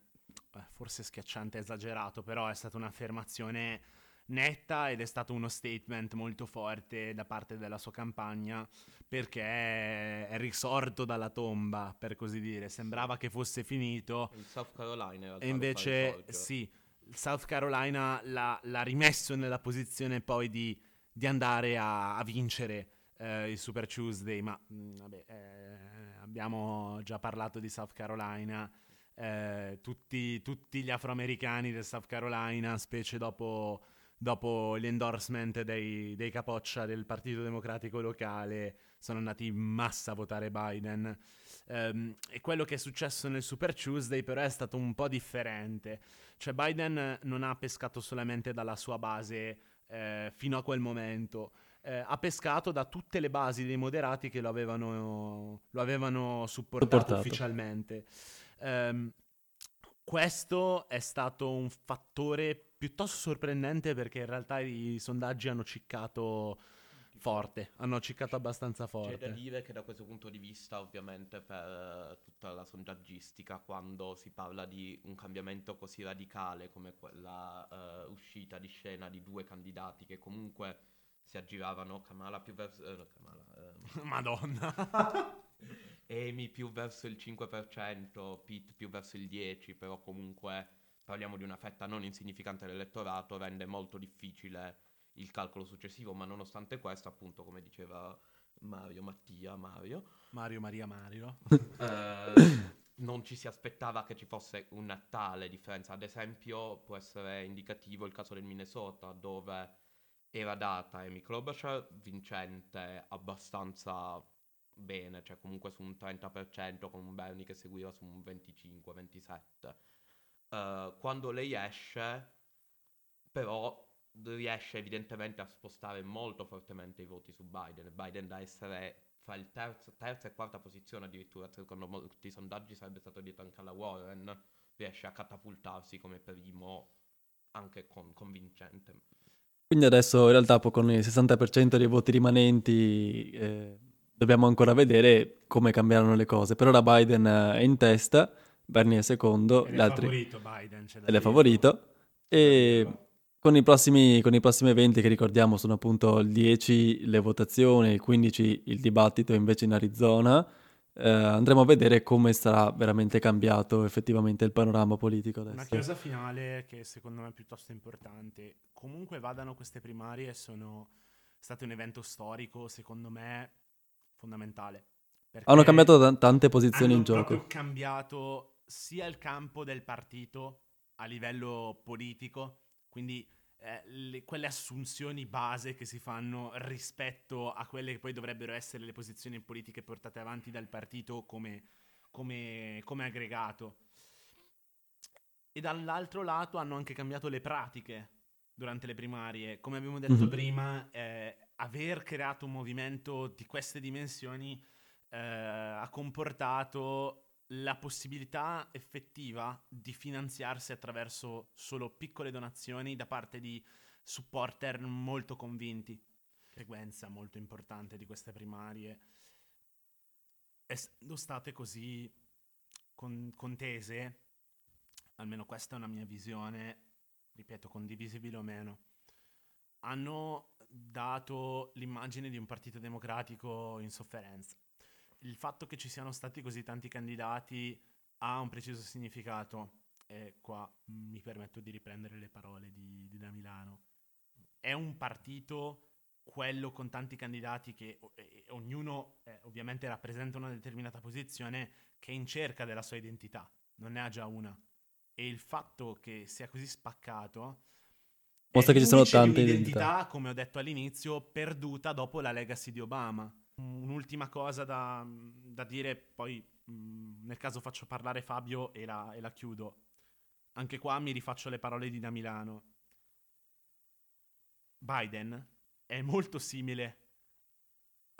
Forse schiacciante esagerato, però è stata un'affermazione netta ed è stato uno statement molto forte da parte della sua campagna perché è risorto dalla tomba, per così dire. Sembrava che fosse finito. Il South Carolina e invece sì, il South Carolina l'ha, l'ha rimesso nella posizione poi di, di andare a, a vincere eh, il Super Tuesday, ma mh, vabbè, eh, abbiamo già parlato di South Carolina, eh, tutti, tutti gli afroamericani del South Carolina, specie dopo, dopo l'endorsement dei, dei capoccia del Partito Democratico locale, sono andati in massa a votare Biden. Ehm, e quello che è successo nel Super Tuesday però è stato un po' differente. Cioè Biden non ha pescato solamente dalla sua base eh, fino a quel momento, eh, ha pescato da tutte le basi dei moderati che lo avevano, lo avevano supportato, Supportato. ufficialmente. Ehm, questo è stato un fattore piuttosto sorprendente perché in realtà i sondaggi hanno ciccato forte, hanno ciccato abbastanza forte. C'è da dire che da questo punto di vista, ovviamente, per uh, tutta la sondaggistica, quando si parla di un cambiamento così radicale come quella uh, uscita di scena di due candidati che comunque si aggiravano Kamala più verso... Eh, Kamala, eh. Madonna! Amy più verso il 5%, Pete più verso il 10%, però comunque parliamo di una fetta non insignificante dell'elettorato, rende molto difficile il calcolo successivo, ma nonostante questo, appunto, come diceva Mario Mattia, Mario... Mario Maria Mario. eh, non ci si aspettava che ci fosse una tale differenza. Ad esempio, può essere indicativo il caso del Minnesota, dove era data Amy Klobuchar vincente abbastanza bene, cioè comunque su un 30% con un Bernie che seguiva su un 25-27. Uh, eh, quando lei esce, però riesce evidentemente a spostare molto fortemente i voti su Biden. Biden da essere fra il terzo, terza e quarta posizione addirittura, secondo molti sondaggi sarebbe stato dietro anche alla Warren, riesce a catapultarsi come primo anche con, convincente. Quindi adesso in realtà con il 60% dei voti rimanenti eh, dobbiamo ancora vedere come cambieranno le cose. Per ora Biden è in testa, Bernie è secondo, ed gli altri... favorito Biden. Ed è favorito. E con i, prossimi, con i prossimi eventi che ricordiamo sono appunto il 10 le votazioni, il 15 il dibattito invece in Arizona, eh, andremo a vedere come sarà veramente cambiato effettivamente il panorama politico adesso. Una chiusa finale che secondo me è piuttosto importante. Comunque vadano queste primarie, sono state un evento storico, secondo me, fondamentale. Hanno cambiato t- tante posizioni in gioco. Hanno cambiato sia il campo del partito a livello politico, quindi eh, le, quelle assunzioni base che si fanno rispetto a quelle che poi dovrebbero essere le posizioni politiche portate avanti dal partito come, come, come aggregato. E dall'altro lato hanno anche cambiato le pratiche durante le primarie. Come abbiamo detto mm-hmm. prima, eh, aver creato un movimento di queste dimensioni eh, ha comportato la possibilità effettiva di finanziarsi attraverso solo piccole donazioni da parte di supporter molto convinti. Frequenza molto importante di queste primarie. Essendo state così con- contese, almeno questa è una mia visione, ripeto, condivisibile o meno, hanno dato l'immagine di un partito democratico in sofferenza il fatto che ci siano stati così tanti candidati ha un preciso significato. E qua mi permetto di riprendere le parole di, di Da Milano. È un partito, quello con tanti candidati che eh, ognuno eh, ovviamente rappresenta una determinata posizione, che è in cerca della sua identità, non ne ha già una. E il fatto che sia così spaccato mostra che ci sono tante identità, identità, come ho detto all'inizio, perduta dopo la legacy di Obama. Un'ultima cosa da, da dire, poi mh, nel caso faccio parlare Fabio e la, e la, chiudo. Anche qua mi rifaccio le parole di Da Milano. Biden è molto simile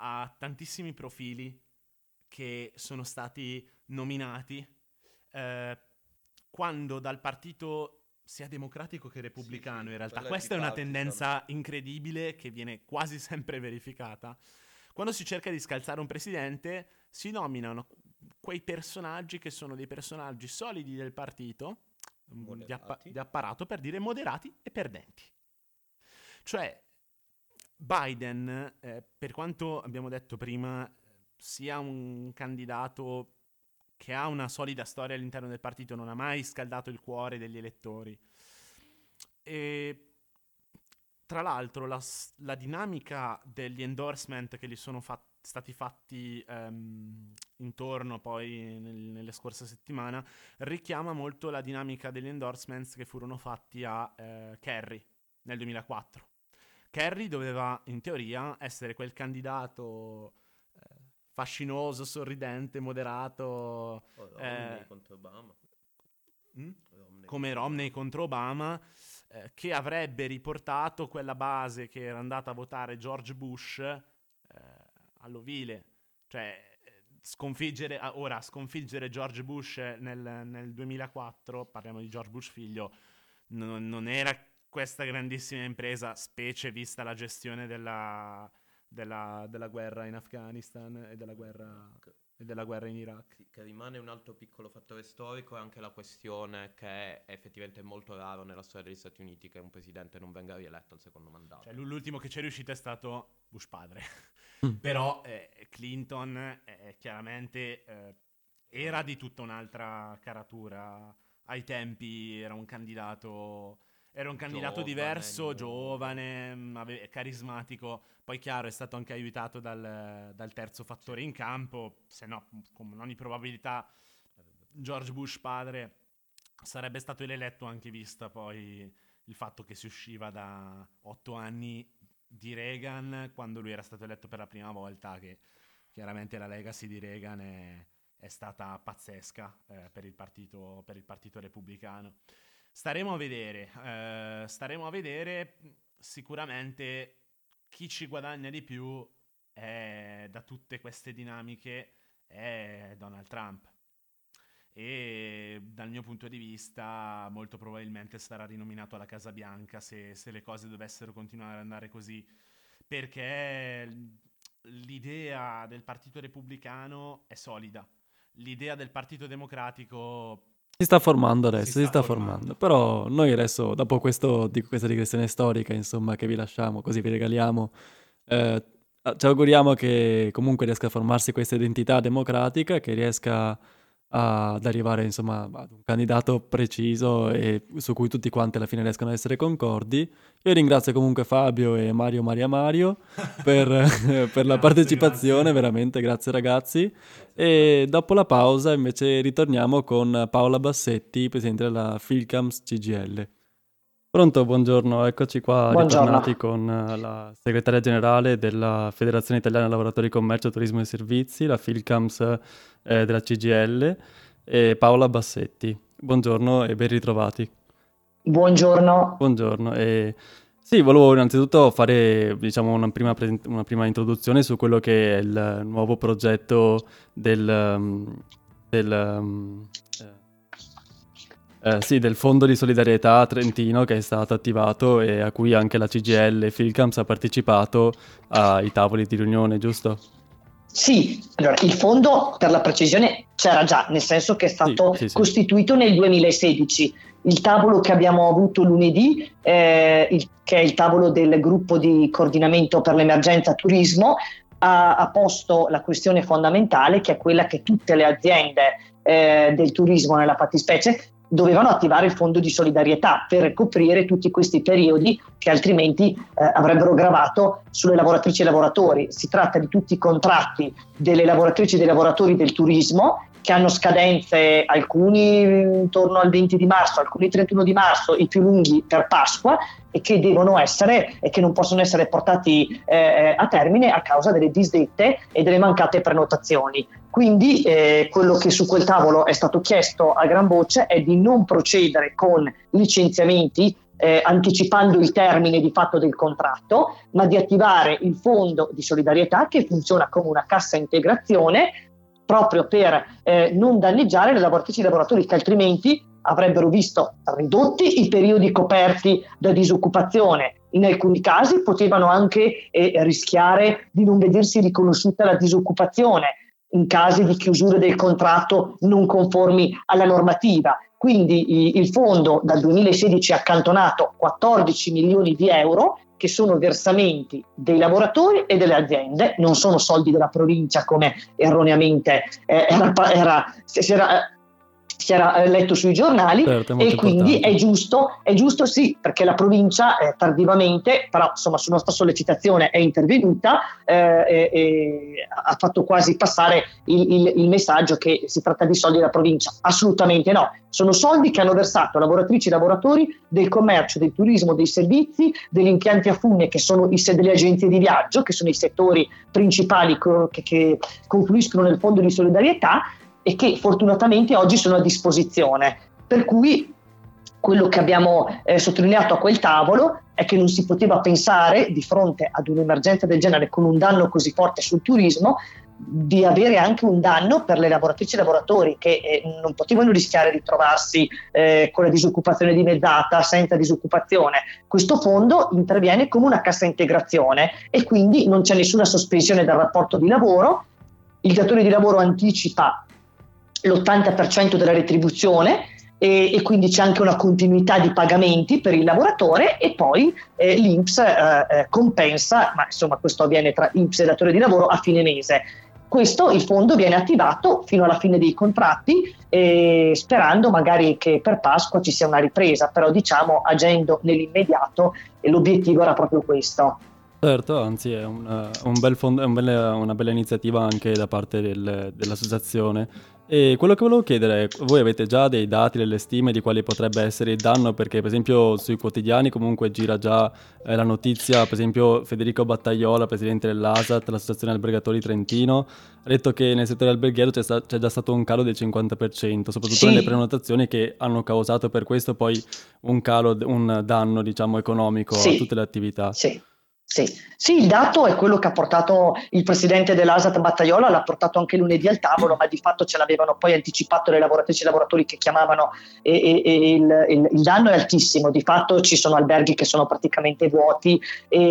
a tantissimi profili che sono stati nominati eh, quando dal partito sia democratico che repubblicano, sì, sì, in realtà. Questa è una tendenza incredibile che viene quasi sempre verificata. Quando si cerca di scalzare un presidente, si nominano quei personaggi che sono dei personaggi solidi del partito, mm, di, appa- di apparato, per dire moderati e perdenti. Cioè, Biden, eh, per quanto abbiamo detto prima, sia un candidato che ha una solida storia all'interno del partito, non ha mai scaldato il cuore degli elettori. E tra l'altro la, la, dinamica degli endorsement che gli sono fat- stati fatti um, intorno poi nel, nelle scorse settimane richiama molto la dinamica degli endorsements che furono fatti a uh, Kerry nel 2004. Kerry doveva in teoria essere quel candidato fascinoso, sorridente, moderato. Oh, Romney eh, contro Obama. Mm? Romney. Come Romney contro Obama eh, che avrebbe riportato quella base che era andata a votare George Bush eh, all'ovile. Cioè, sconfiggere, ah, ora, sconfiggere George Bush nel, nel 2004, parliamo di George Bush figlio, non, non era questa grandissima impresa, specie vista la gestione della, della, della guerra in Afghanistan e della guerra, e della guerra in Iraq. Sì, che rimane un altro piccolo fattore storico è anche la questione che è effettivamente molto raro nella storia degli Stati Uniti che un presidente non venga rieletto al secondo mandato. Cioè, l'ultimo che ci è riuscito è stato Bush padre. Mm. Però eh, Clinton eh, chiaramente eh, era di tutta un'altra caratura. Ai tempi era un candidato era un candidato Giovane, diverso, giovane, ave- carismatico. Poi, chiaro, è stato anche aiutato dal, dal terzo fattore in campo. Se no, con ogni probabilità, George Bush padre sarebbe stato eletto anche vista poi il fatto che si usciva da otto anni di Reagan quando lui era stato eletto per la prima volta, che chiaramente la legacy di Reagan è, è stata pazzesca eh, per, il partito, per il partito repubblicano. Staremo a vedere, eh, staremo a vedere sicuramente chi ci guadagna di più è, da tutte queste dinamiche è Donald Trump. E dal mio punto di vista molto probabilmente sarà rinominato alla Casa Bianca se, se le cose dovessero continuare ad andare così. Perché l'idea del Partito Repubblicano è solida. L'idea del Partito Democratico Si sta formando adesso, Si si, sta sta, formando. formando. Però noi adesso, dopo questo, di questa digressione storica, insomma, che vi lasciamo, così vi regaliamo, eh, ci auguriamo che comunque riesca a formarsi questa identità democratica, che riesca ad arrivare, insomma, ad un candidato preciso e su cui tutti quanti alla fine riescano ad essere concordi. Io ringrazio comunque Fabio e Mario Maria Mario per, per la Grazie, partecipazione, grazie. veramente, grazie ragazzi. E dopo la pausa invece ritorniamo con Paola Bassetti, presidente della Filcams CGL. Pronto, buongiorno, eccoci qua Buongiorno. ritornati con eh, la segretaria generale della Federazione Italiana Lavoratori Commercio, Turismo e Servizi, la Filcams eh, della CGL, e Paola Bassetti. Buongiorno e ben ritrovati. Buongiorno. Buongiorno. E sì, volevo innanzitutto fare, diciamo, una prima, presen- una prima introduzione su quello che è il nuovo progetto del, um, del, um, eh, eh, sì, del Fondo di Solidarietà Trentino che è stato attivato e a cui anche la CGL e Filcams ha partecipato ai tavoli di riunione, giusto? Sì, allora il fondo per la precisione c'era già, nel senso che è stato Sì, sì, sì. costituito nel 2016. Il tavolo che abbiamo avuto lunedì, eh, il- che è il tavolo del gruppo di coordinamento per l'emergenza turismo, ha, ha posto la questione fondamentale che è quella che tutte le aziende eh, del turismo nella fattispecie dovevano attivare il fondo di solidarietà per coprire tutti questi periodi che altrimenti eh, avrebbero gravato sulle lavoratrici e lavoratori. Si tratta di tutti i contratti delle lavoratrici e dei lavoratori del turismo che hanno scadenze alcuni intorno al 20 di marzo, alcuni il 31 di marzo, i più lunghi per Pasqua e che devono essere e che non possono essere portati eh, a termine a causa delle disdette e delle mancate prenotazioni. Quindi eh, quello che su quel tavolo è stato chiesto a gran voce è di non procedere con licenziamenti eh, anticipando il termine di fatto del contratto, ma di attivare il fondo di solidarietà che funziona come una cassa integrazione proprio per eh, non danneggiare le lavoratrici e i lavoratori che altrimenti avrebbero visto ridotti i periodi coperti da disoccupazione. In alcuni casi potevano anche eh, rischiare di non vedersi riconosciuta la disoccupazione in casi di chiusura del contratto non conformi alla normativa. Quindi il fondo dal 2016 ha accantonato 14 milioni di euro che sono versamenti dei lavoratori e delle aziende, non sono soldi della provincia come erroneamente eh, era, era, si era, si era eh, letto sui giornali Certo, e quindi importante. è giusto, è giusto sì, perché la provincia eh, tardivamente, però insomma su nostra sollecitazione è intervenuta eh, e, e ha fatto quasi passare il, il- il messaggio che si tratta di soldi della provincia. Assolutamente no, sono soldi che hanno versato lavoratrici e lavoratori del commercio, del turismo, dei servizi, degli impianti a fune che sono i se- delle agenzie di viaggio, che sono i settori principali co- che, che confluiscono nel fondo di solidarietà e che fortunatamente oggi sono a disposizione. Per cui quello che abbiamo eh, sottolineato a quel tavolo è che non si poteva pensare di fronte ad un'emergenza del genere con un danno così forte sul turismo di avere anche un danno per le lavoratrici e lavoratori che eh, non potevano rischiare di trovarsi eh, con la disoccupazione dimezzata, senza disoccupazione. Questo fondo interviene come una cassa integrazione e quindi non c'è nessuna sospensione del rapporto di lavoro, il datore di lavoro anticipa l'80% della retribuzione e, e, quindi c'è anche una continuità di pagamenti per il lavoratore e poi eh, l'Inps eh, eh, compensa, ma insomma questo avviene tra Inps e datore di lavoro a fine mese. Questo il fondo viene attivato fino alla fine dei contratti eh, sperando magari che per Pasqua ci sia una ripresa, però diciamo agendo nell'immediato l'obiettivo era proprio questo. Certo, anzi è, un, un bel fondo, è un bel, una bella iniziativa anche da parte del, dell'associazione e quello che volevo chiedere è, voi avete già dei dati, delle stime di quali potrebbe essere il danno? Perché per esempio sui quotidiani comunque gira già eh, la notizia, per esempio Federico Battaiola, presidente dell'ASAT, l'Associazione Albergatori Trentino, ha detto che nel settore alberghiero c'è, sta- c'è già stato un calo del 50%, soprattutto sì. nelle prenotazioni che hanno causato per questo poi un calo, un danno diciamo economico sì. a tutte le attività. Sì. Sì. sì. il dato è quello che ha portato il presidente dell'ASAT Battaiola, l'ha portato anche lunedì al tavolo, ma di fatto ce l'avevano poi anticipato le lavoratrici e i lavoratori che chiamavano e, e, e il, il, il, danno è altissimo, di fatto ci sono alberghi che sono praticamente vuoti,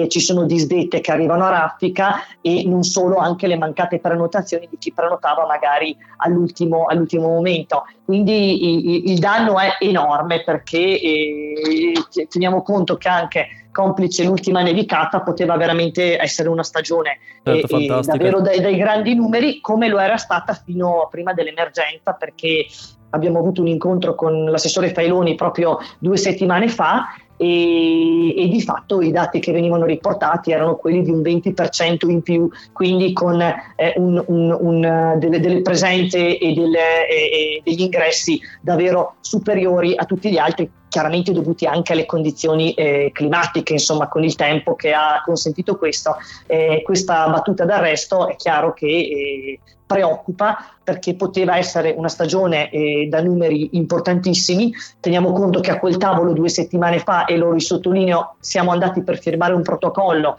ci sono disdette che arrivano a raffica e non solo, anche le mancate prenotazioni di chi prenotava magari all'ultimo, all'ultimo momento. Quindi il, il, danno è enorme perché eh, teniamo conto che anche complice l'ultima nevicata, poteva veramente essere una stagione certo, e, e davvero dai, dai, grandi numeri, come lo era stata fino a prima dell'emergenza, perché abbiamo avuto un incontro con l'assessore Failoni proprio due settimane fa e, e, di fatto i dati che venivano riportati erano quelli di un 20% in più, quindi con eh, un, un, un, delle, delle, presenze e, delle, e, degli ingressi davvero superiori a tutti gli altri, chiaramente dovuti anche alle condizioni eh, climatiche, insomma con il tempo che ha consentito questo. Eh, questa battuta d'arresto è chiaro che eh, preoccupa perché poteva essere una stagione eh, da numeri importantissimi. Teniamo conto che a quel tavolo due settimane fa, e lo risottolineo, siamo andati per firmare un protocollo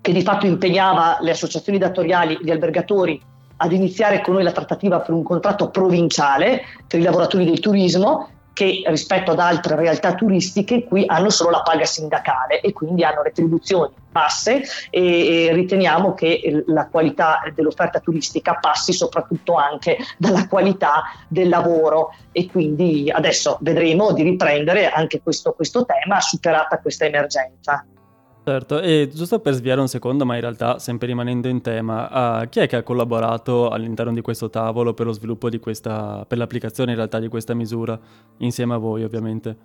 che di fatto impegnava le associazioni datoriali, gli albergatori ad iniziare con noi la trattativa per un contratto provinciale per i lavoratori del turismo che rispetto ad altre realtà turistiche qui hanno solo la paga sindacale e quindi hanno retribuzioni basse e, e riteniamo che la qualità dell'offerta turistica passi soprattutto anche dalla qualità del lavoro e quindi adesso vedremo di riprendere anche questo, questo tema superata questa emergenza. Certo, e giusto per sviare un secondo, ma in realtà sempre rimanendo in tema, uh, chi è che ha collaborato all'interno di questo tavolo per lo sviluppo di questa, per l'applicazione in realtà di questa misura, insieme a voi ovviamente?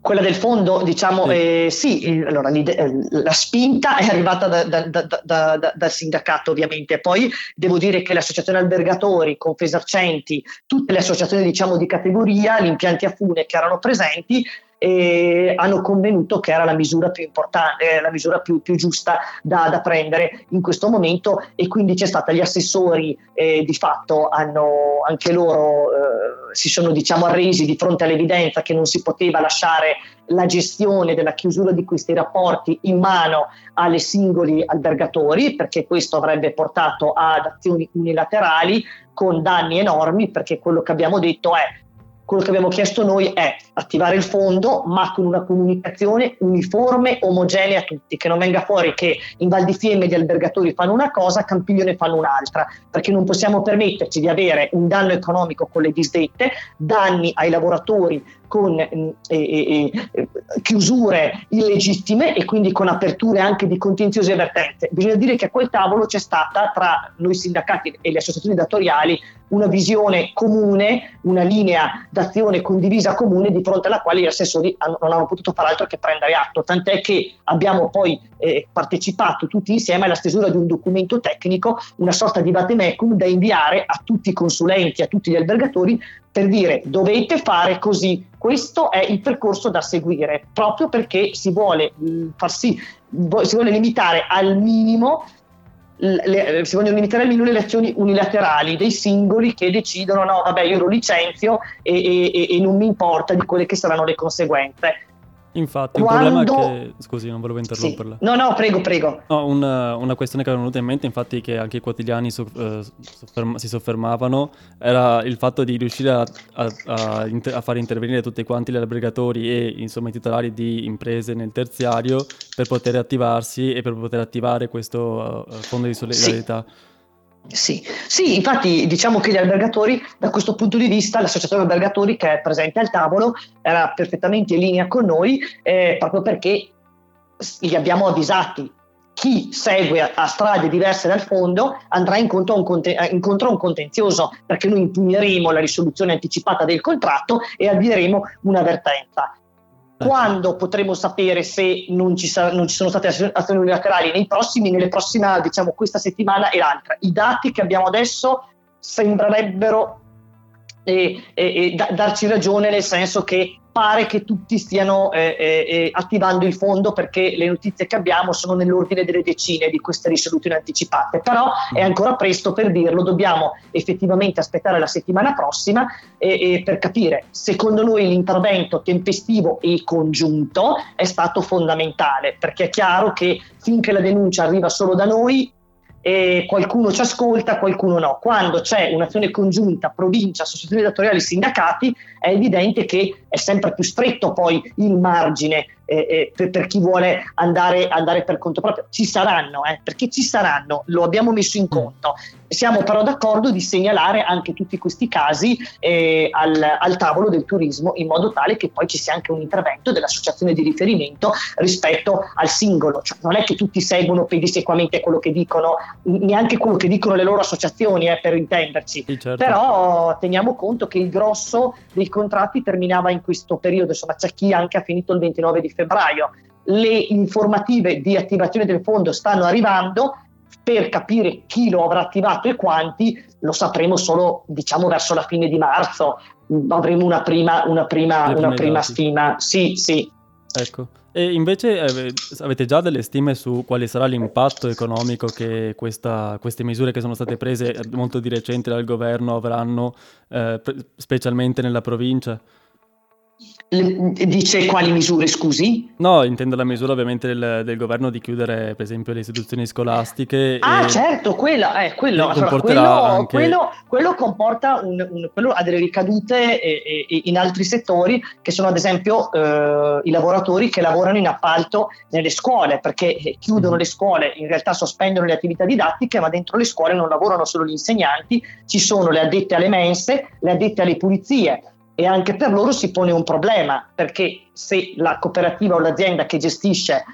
Quella del fondo, diciamo, sì, eh, sì allora, eh, la spinta è arrivata da, da, da, dal sindacato ovviamente, poi devo dire che l'associazione albergatori, Confesercenti, tutte le associazioni diciamo di categoria, gli impianti a fune che erano presenti, e hanno convenuto che era la misura più importante, eh, la misura più, più giusta da, da, prendere in questo momento e quindi c'è stata gli assessori eh, di fatto hanno anche loro eh, si sono diciamo arresi di fronte all'evidenza che non si poteva lasciare la gestione della chiusura di questi rapporti in mano alle singoli albergatori perché questo avrebbe portato ad azioni unilaterali con danni enormi perché quello che abbiamo detto è quello che abbiamo chiesto noi è attivare il fondo, ma con una comunicazione uniforme, omogenea a tutti, che non venga fuori che in Val di Fiemme gli albergatori fanno una cosa, Campiglione fanno un'altra, perché non possiamo permetterci di avere un danno economico con le disdette, danni ai lavoratori con eh, eh, chiusure illegittime e quindi con aperture anche di contenziosi e avvertenze. Bisogna dire che a quel tavolo c'è stata tra noi sindacati e le associazioni datoriali una visione comune, una linea d'azione condivisa comune di fronte alla quale gli assessori hanno, non hanno potuto fare altro che prendere atto, tant'è che abbiamo poi eh, partecipato tutti insieme alla stesura di un documento tecnico, una sorta di vademecum da inviare a tutti i consulenti, a tutti gli albergatori per dire dovete fare così. Questo è il percorso da seguire, proprio perché si vuole mm, sì, si vuole limitare al minimo le, si vogliono limitare al le azioni unilaterali dei singoli che decidono no vabbè io lo licenzio e, e, e non mi importa di quelle che saranno le conseguenze Infatti, Quando... un problema che... Scusi, non volevo interromperla. Sì. No, no, prego, prego. No, una, una, questione che è venuta in mente, infatti, che anche i quotidiani so, uh, sofferma, si soffermavano, era il fatto di riuscire a, a, a, inter- a, fare intervenire tutti quanti gli albergatori e, insomma, i titolari di imprese nel terziario per poter attivarsi e per poter attivare questo uh, fondo di solidarietà. Sì. Sì. sì, infatti diciamo che gli albergatori, da questo punto di vista, l'associazione albergatori che è presente al tavolo era perfettamente in linea con noi eh, proprio perché li abbiamo avvisati. Chi segue a, strade diverse dal fondo andrà incontro a, un conte- incontro a un contenzioso perché noi impugneremo la risoluzione anticipata del contratto e avvieremo un'avvertenza. Quando potremo sapere se non ci, sa- non ci, sono state azioni unilaterali nei prossimi, nelle prossime, diciamo, questa settimana e l'altra? I dati che abbiamo adesso sembrerebbero eh, eh, eh, darci ragione nel senso che pare che tutti stiano eh, eh, eh, attivando il fondo perché le notizie che abbiamo sono nell'ordine delle decine di queste risoluzioni anticipate, però è ancora presto per dirlo, dobbiamo effettivamente aspettare la settimana prossima per capire. Secondo noi l'intervento tempestivo e congiunto è stato fondamentale perché è chiaro che finché la denuncia arriva solo da noi e qualcuno ci ascolta, qualcuno no. Quando c'è un'azione congiunta, provincia, associazioni datoriali, sindacati, è evidente che è sempre più stretto poi il margine eh, per, per, chi vuole andare, andare, per conto proprio. Ci saranno, eh, perché ci saranno, lo abbiamo messo in conto. Siamo però d'accordo di segnalare anche tutti questi casi eh, al, al, tavolo del turismo in modo tale che poi ci sia anche un intervento dell'associazione di riferimento rispetto al singolo. Cioè, non è che tutti seguono pedissequamente quello che dicono, neanche quello che dicono le loro associazioni, eh, per intenderci. Sì, certo. Però teniamo conto che il grosso dei contratti terminava in questo periodo, insomma c'è chi anche ha finito il 29 di febbraio febbraio. Le informative di attivazione del fondo stanno arrivando, per capire chi lo avrà attivato e quanti lo sapremo solo diciamo verso la fine di marzo. Avremo una prima, una prima, una prima stima. Sì sì. Ecco. E invece eh, avete già delle stime su quale sarà l'impatto economico che questa, queste misure che sono state prese molto di recente dal governo avranno eh, specialmente nella provincia? Dice quali misure, scusi? No, intendo la misura ovviamente del, del governo di chiudere per esempio le istituzioni scolastiche. Ah, certo, quella, eh, quello, allora, quello, anche... quello, quello, comporta un, un, quello ha delle ricadute eh, eh, in altri settori che sono ad esempio eh, i lavoratori che lavorano in appalto nelle scuole, perché eh, chiudono mm. le scuole, in realtà sospendono le attività didattiche, ma dentro le scuole non lavorano solo gli insegnanti, ci sono le addette alle mense, le addette alle pulizie e anche per loro si pone un problema perché se la cooperativa o l'azienda che gestisce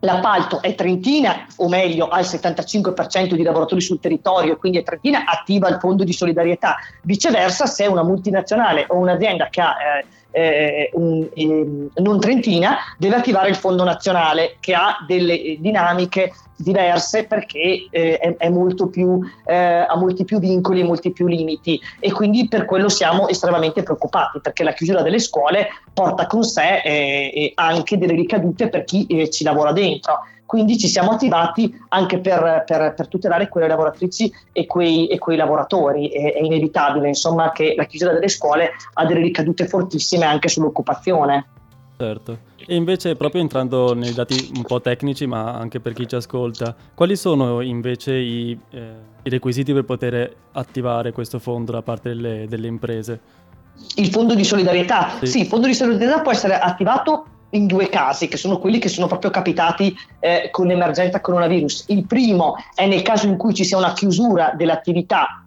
l'appalto è trentina, o meglio ha il 75% di lavoratori sul territorio e quindi è trentina, attiva il fondo di solidarietà. Viceversa, se è una multinazionale o un'azienda che ha eh, eh, un, eh, non trentina, deve attivare il fondo nazionale che ha delle dinamiche diverse perché eh, è, è, molto più, eh, ha molti più vincoli e molti più limiti e quindi per quello siamo estremamente preoccupati perché la chiusura delle scuole porta con sé eh, anche delle ricadute per chi eh, ci lavora dentro. Quindi ci siamo attivati anche per, per, per tutelare quelle lavoratrici e quei, e quei lavoratori. È, è, inevitabile insomma, che la chiusura delle scuole ha delle ricadute fortissime anche sull'occupazione. Certo. E invece, proprio entrando nei dati un po' tecnici, ma anche per chi ci ascolta, quali sono invece i, eh, i requisiti per poter attivare questo fondo da parte delle, delle imprese? Il fondo di solidarietà? Sì. sì, il fondo di solidarietà può essere attivato in due casi, che sono quelli che sono proprio capitati eh, con l'emergenza coronavirus. Il primo è nel caso in cui ci sia una chiusura dell'attività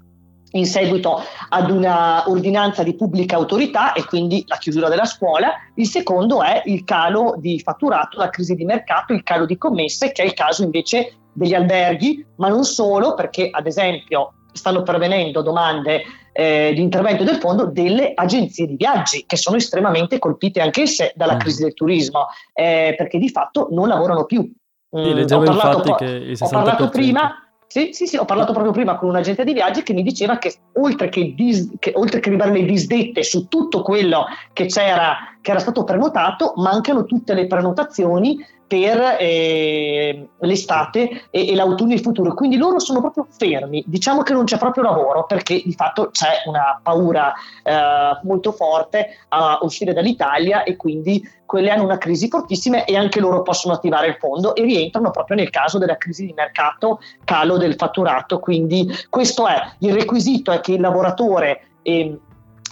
in seguito ad una ordinanza di pubblica autorità e quindi la chiusura della scuola. Il secondo è il calo di fatturato, la crisi di mercato, il calo di commesse, che è il caso invece degli alberghi, ma non solo, perché ad esempio stanno pervenendo domande eh, di intervento del fondo delle agenzie di viaggi che sono estremamente colpite anche se dalla mm. crisi del turismo eh, perché di fatto non lavorano più. Mm, sì, leggevo infatti che il 60%... Ho parlato prima sì, sì, sì, ho parlato proprio prima con un agente di viaggi che mi diceva che oltre che, dis, che, oltre che le disdette su tutto quello che c'era, che era stato prenotato, mancano tutte le prenotazioni per eh, l'estate e, e, l'autunno e il futuro. Quindi loro sono proprio fermi, diciamo che non c'è proprio lavoro perché di fatto c'è una paura eh, molto forte a uscire dall'Italia e quindi quelle hanno una crisi fortissima e anche loro possono attivare il fondo e rientrano proprio nel caso della crisi di mercato, calo del fatturato. Quindi questo è il requisito è che il lavoratore eh,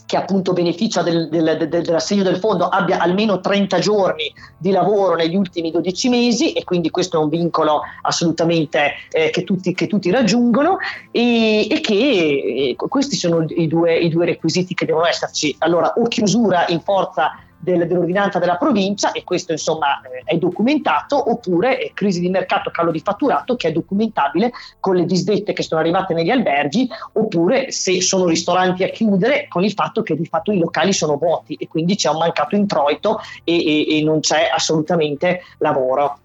che appunto beneficia del, del, del, dell'assegno del fondo abbia almeno 30 giorni di lavoro negli ultimi 12 mesi e quindi questo è un vincolo assolutamente eh, che, tutti, che, tutti, raggiungono e, e che eh, questi sono i due, i due requisiti che devono esserci. Allora o chiusura in forza del, dell'ordinanza della provincia e questo insomma eh, è documentato oppure eh, crisi di mercato, calo di fatturato che è documentabile con le disdette che sono arrivate negli alberghi oppure se sono ristoranti a chiudere con il fatto che di fatto i locali sono vuoti e quindi c'è un mancato introito e, e, e non c'è assolutamente lavoro.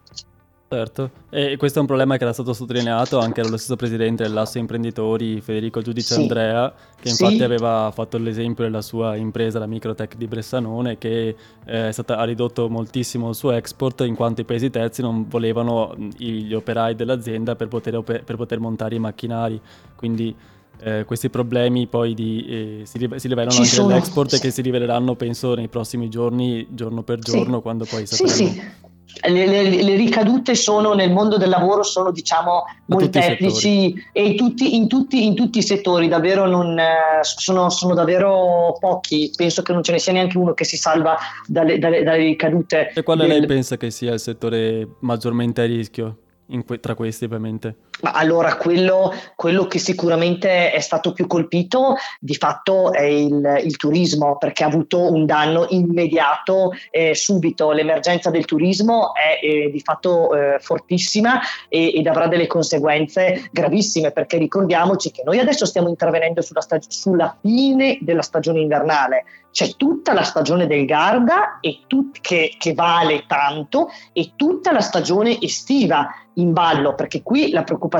Certo, e questo è un problema che era stato sottolineato anche dallo stesso presidente dell'Asso Imprenditori, Federico Giudice sì. Andrea, che infatti sì. aveva fatto l'esempio della sua impresa, la Microtech di Bressanone, che eh, stata, ha ridotto moltissimo il suo export in quanto i paesi terzi non volevano gli operai dell'azienda per poter, per poter montare i macchinari. Quindi eh, questi problemi poi di, eh, si, si, rivelano Ci anche sono... nell'export e che si riveleranno penso nei prossimi giorni, giorno per giorno, sì. quando poi sapremo... Sì, sì le, le, le, ricadute sono nel mondo del lavoro sono diciamo molteplici e in tutti, in, tutti, in tutti, i settori davvero non, eh, sono, sono, davvero pochi penso che non ce ne sia neanche uno che si salva dalle, dalle, dalle ricadute e quale del... lei pensa che sia il settore maggiormente a rischio? que- tra questi ovviamente? Allora, quello, quello, che sicuramente è stato più colpito di fatto è il, il turismo, perché ha avuto un danno immediato eh, subito. L'emergenza del turismo è eh, di fatto eh, fortissima e, ed avrà delle conseguenze gravissime, perché ricordiamoci che noi adesso stiamo intervenendo sulla, stag- sulla fine della stagione invernale c'è tutta la stagione del Garda tut- che, che, vale tanto e tutta la stagione estiva in ballo, perché qui la preoccupazione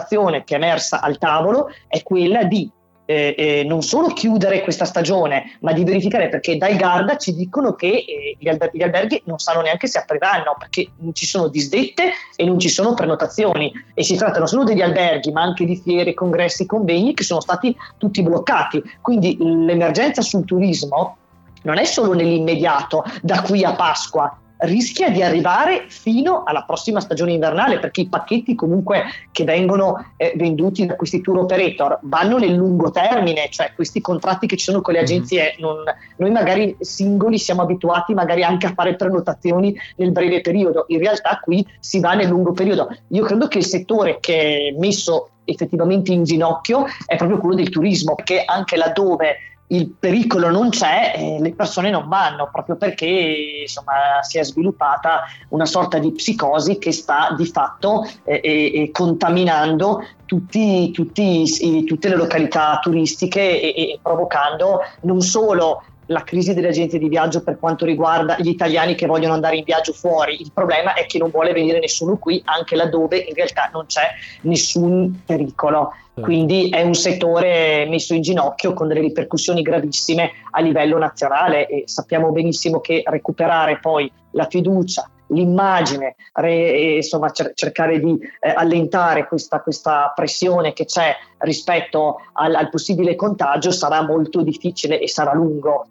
che è emersa al tavolo è quella di eh, eh, non solo chiudere questa stagione, ma di verificare perché dai Garda ci dicono che eh, gli, alber- gli, alberghi non sanno neanche se apriranno perché non ci sono disdette e non ci sono prenotazioni e si tratta non solo degli alberghi ma anche di fiere, congressi, convegni che sono stati tutti bloccati. Quindi l'emergenza sul turismo non è solo nell'immediato, da qui a Pasqua, rischia di arrivare fino alla prossima stagione invernale perché i pacchetti comunque che vengono eh, venduti da questi tour operator vanno nel lungo termine, cioè questi contratti che ci sono con le mhm. agenzie, non, noi magari singoli siamo abituati magari anche a fare prenotazioni nel breve periodo, in realtà qui si va nel lungo periodo. Io credo che il settore che è messo effettivamente in ginocchio è proprio quello del turismo, perché anche laddove il pericolo non c'è, eh, le persone non vanno proprio perché insomma, si è sviluppata una sorta di psicosi che sta di fatto eh, eh, contaminando tutti, tutti, tutte le località turistiche e, e provocando non solo la crisi delle agenzie di viaggio per quanto riguarda gli italiani che vogliono andare in viaggio fuori. Il problema è che non vuole venire nessuno qui, anche laddove in realtà non c'è nessun pericolo. Quindi è un settore messo in ginocchio con delle ripercussioni gravissime a livello nazionale e sappiamo benissimo che recuperare poi la fiducia, l'immagine, re, insomma cer- cercare di eh, allentare questa, questa, pressione che c'è rispetto al, al possibile contagio sarà molto difficile e sarà lungo.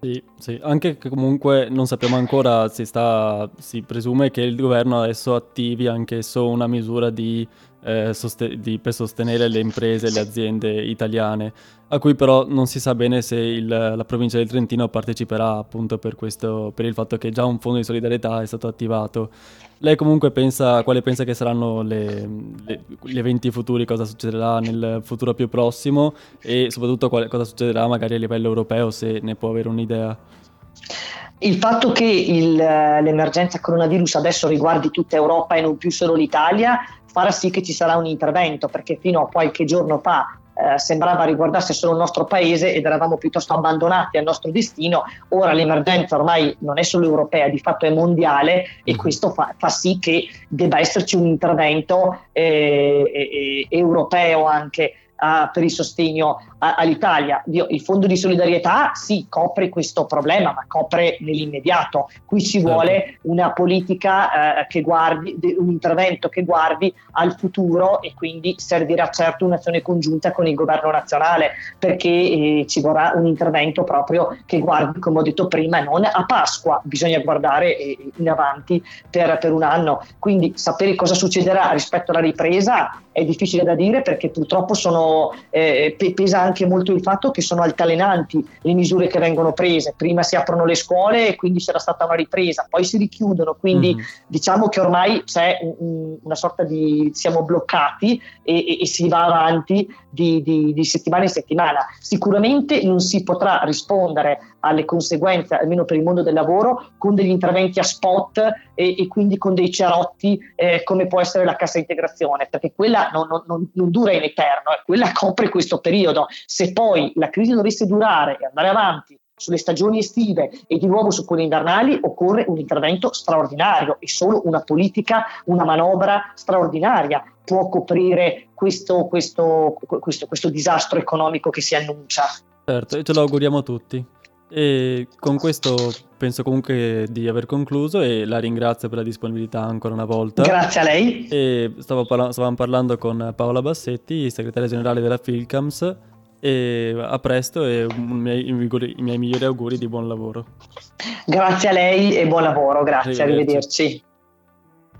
Sì, sì, anche che comunque non sappiamo ancora, si, sta, si presume che il governo adesso attivi anch'esso una misura di eh, soste- di, per sostenere le imprese e le aziende italiane, a cui però non si sa bene se il, la provincia del Trentino parteciperà appunto per, questo, per il fatto che già un fondo di solidarietà è stato attivato. Lei comunque pensa, quali pensa che saranno le, le, gli eventi futuri, cosa succederà nel futuro più prossimo e soprattutto quale, cosa succederà magari a livello europeo se ne può avere un'idea? Il fatto che il, l'emergenza coronavirus adesso riguardi tutta Europa e non più solo l'Italia farà sì che ci sarà un intervento, perché fino a qualche giorno fa eh, sembrava riguardasse solo il nostro paese ed eravamo piuttosto abbandonati al nostro destino, ora l'emergenza ormai non è solo europea, di fatto è mondiale e mm-hmm. questo fa, fa sì che debba esserci un intervento eh, eh, europeo anche uh, per il sostegno a, all'Italia. Il fondo di solidarietà sì, copre questo problema, ma copre nell'immediato. Qui ci certo. vuole una politica uh, che guardi, un intervento che guardi al futuro e quindi servirà certo un'azione congiunta con il governo nazionale perché eh, ci vorrà un intervento proprio che guardi, come ho detto prima, non a Pasqua, bisogna guardare eh, in avanti per, per un anno. Quindi sapere cosa succederà rispetto alla ripresa è difficile da dire perché purtroppo sono, eh, pesa anche molto il fatto che sono altalenanti le misure che vengono prese. Prima si aprono le scuole e quindi c'era stata una ripresa, poi si richiudono, quindi mm-hmm. diciamo che ormai c'è un, una sorta di siamo bloccati e, e, e si va avanti di, di, di, settimana in settimana. Sicuramente non si potrà rispondere alle conseguenze, almeno per il mondo del lavoro, con degli interventi a spot e, e quindi con dei cerotti eh, come può essere la cassa integrazione, perché quella non, non, non dura in eterno, eh, quella copre questo periodo. Se poi la crisi dovesse durare e andare avanti sulle stagioni estive e di nuovo su quelle invernali occorre un intervento straordinario e solo una politica, una manovra straordinaria può coprire questo, questo, questo, questo disastro economico che si annuncia. Certo, e ce lo auguriamo tutti. E con questo penso comunque di aver concluso e la ringrazio per la disponibilità ancora una volta. Grazie a lei. E parla- stavamo parlando con Paola Bassetti, segretaria generale della Filcams. E a presto e i miei, i miei migliori auguri di buon lavoro. Grazie a lei e buon lavoro, grazie, arrivederci. arrivederci.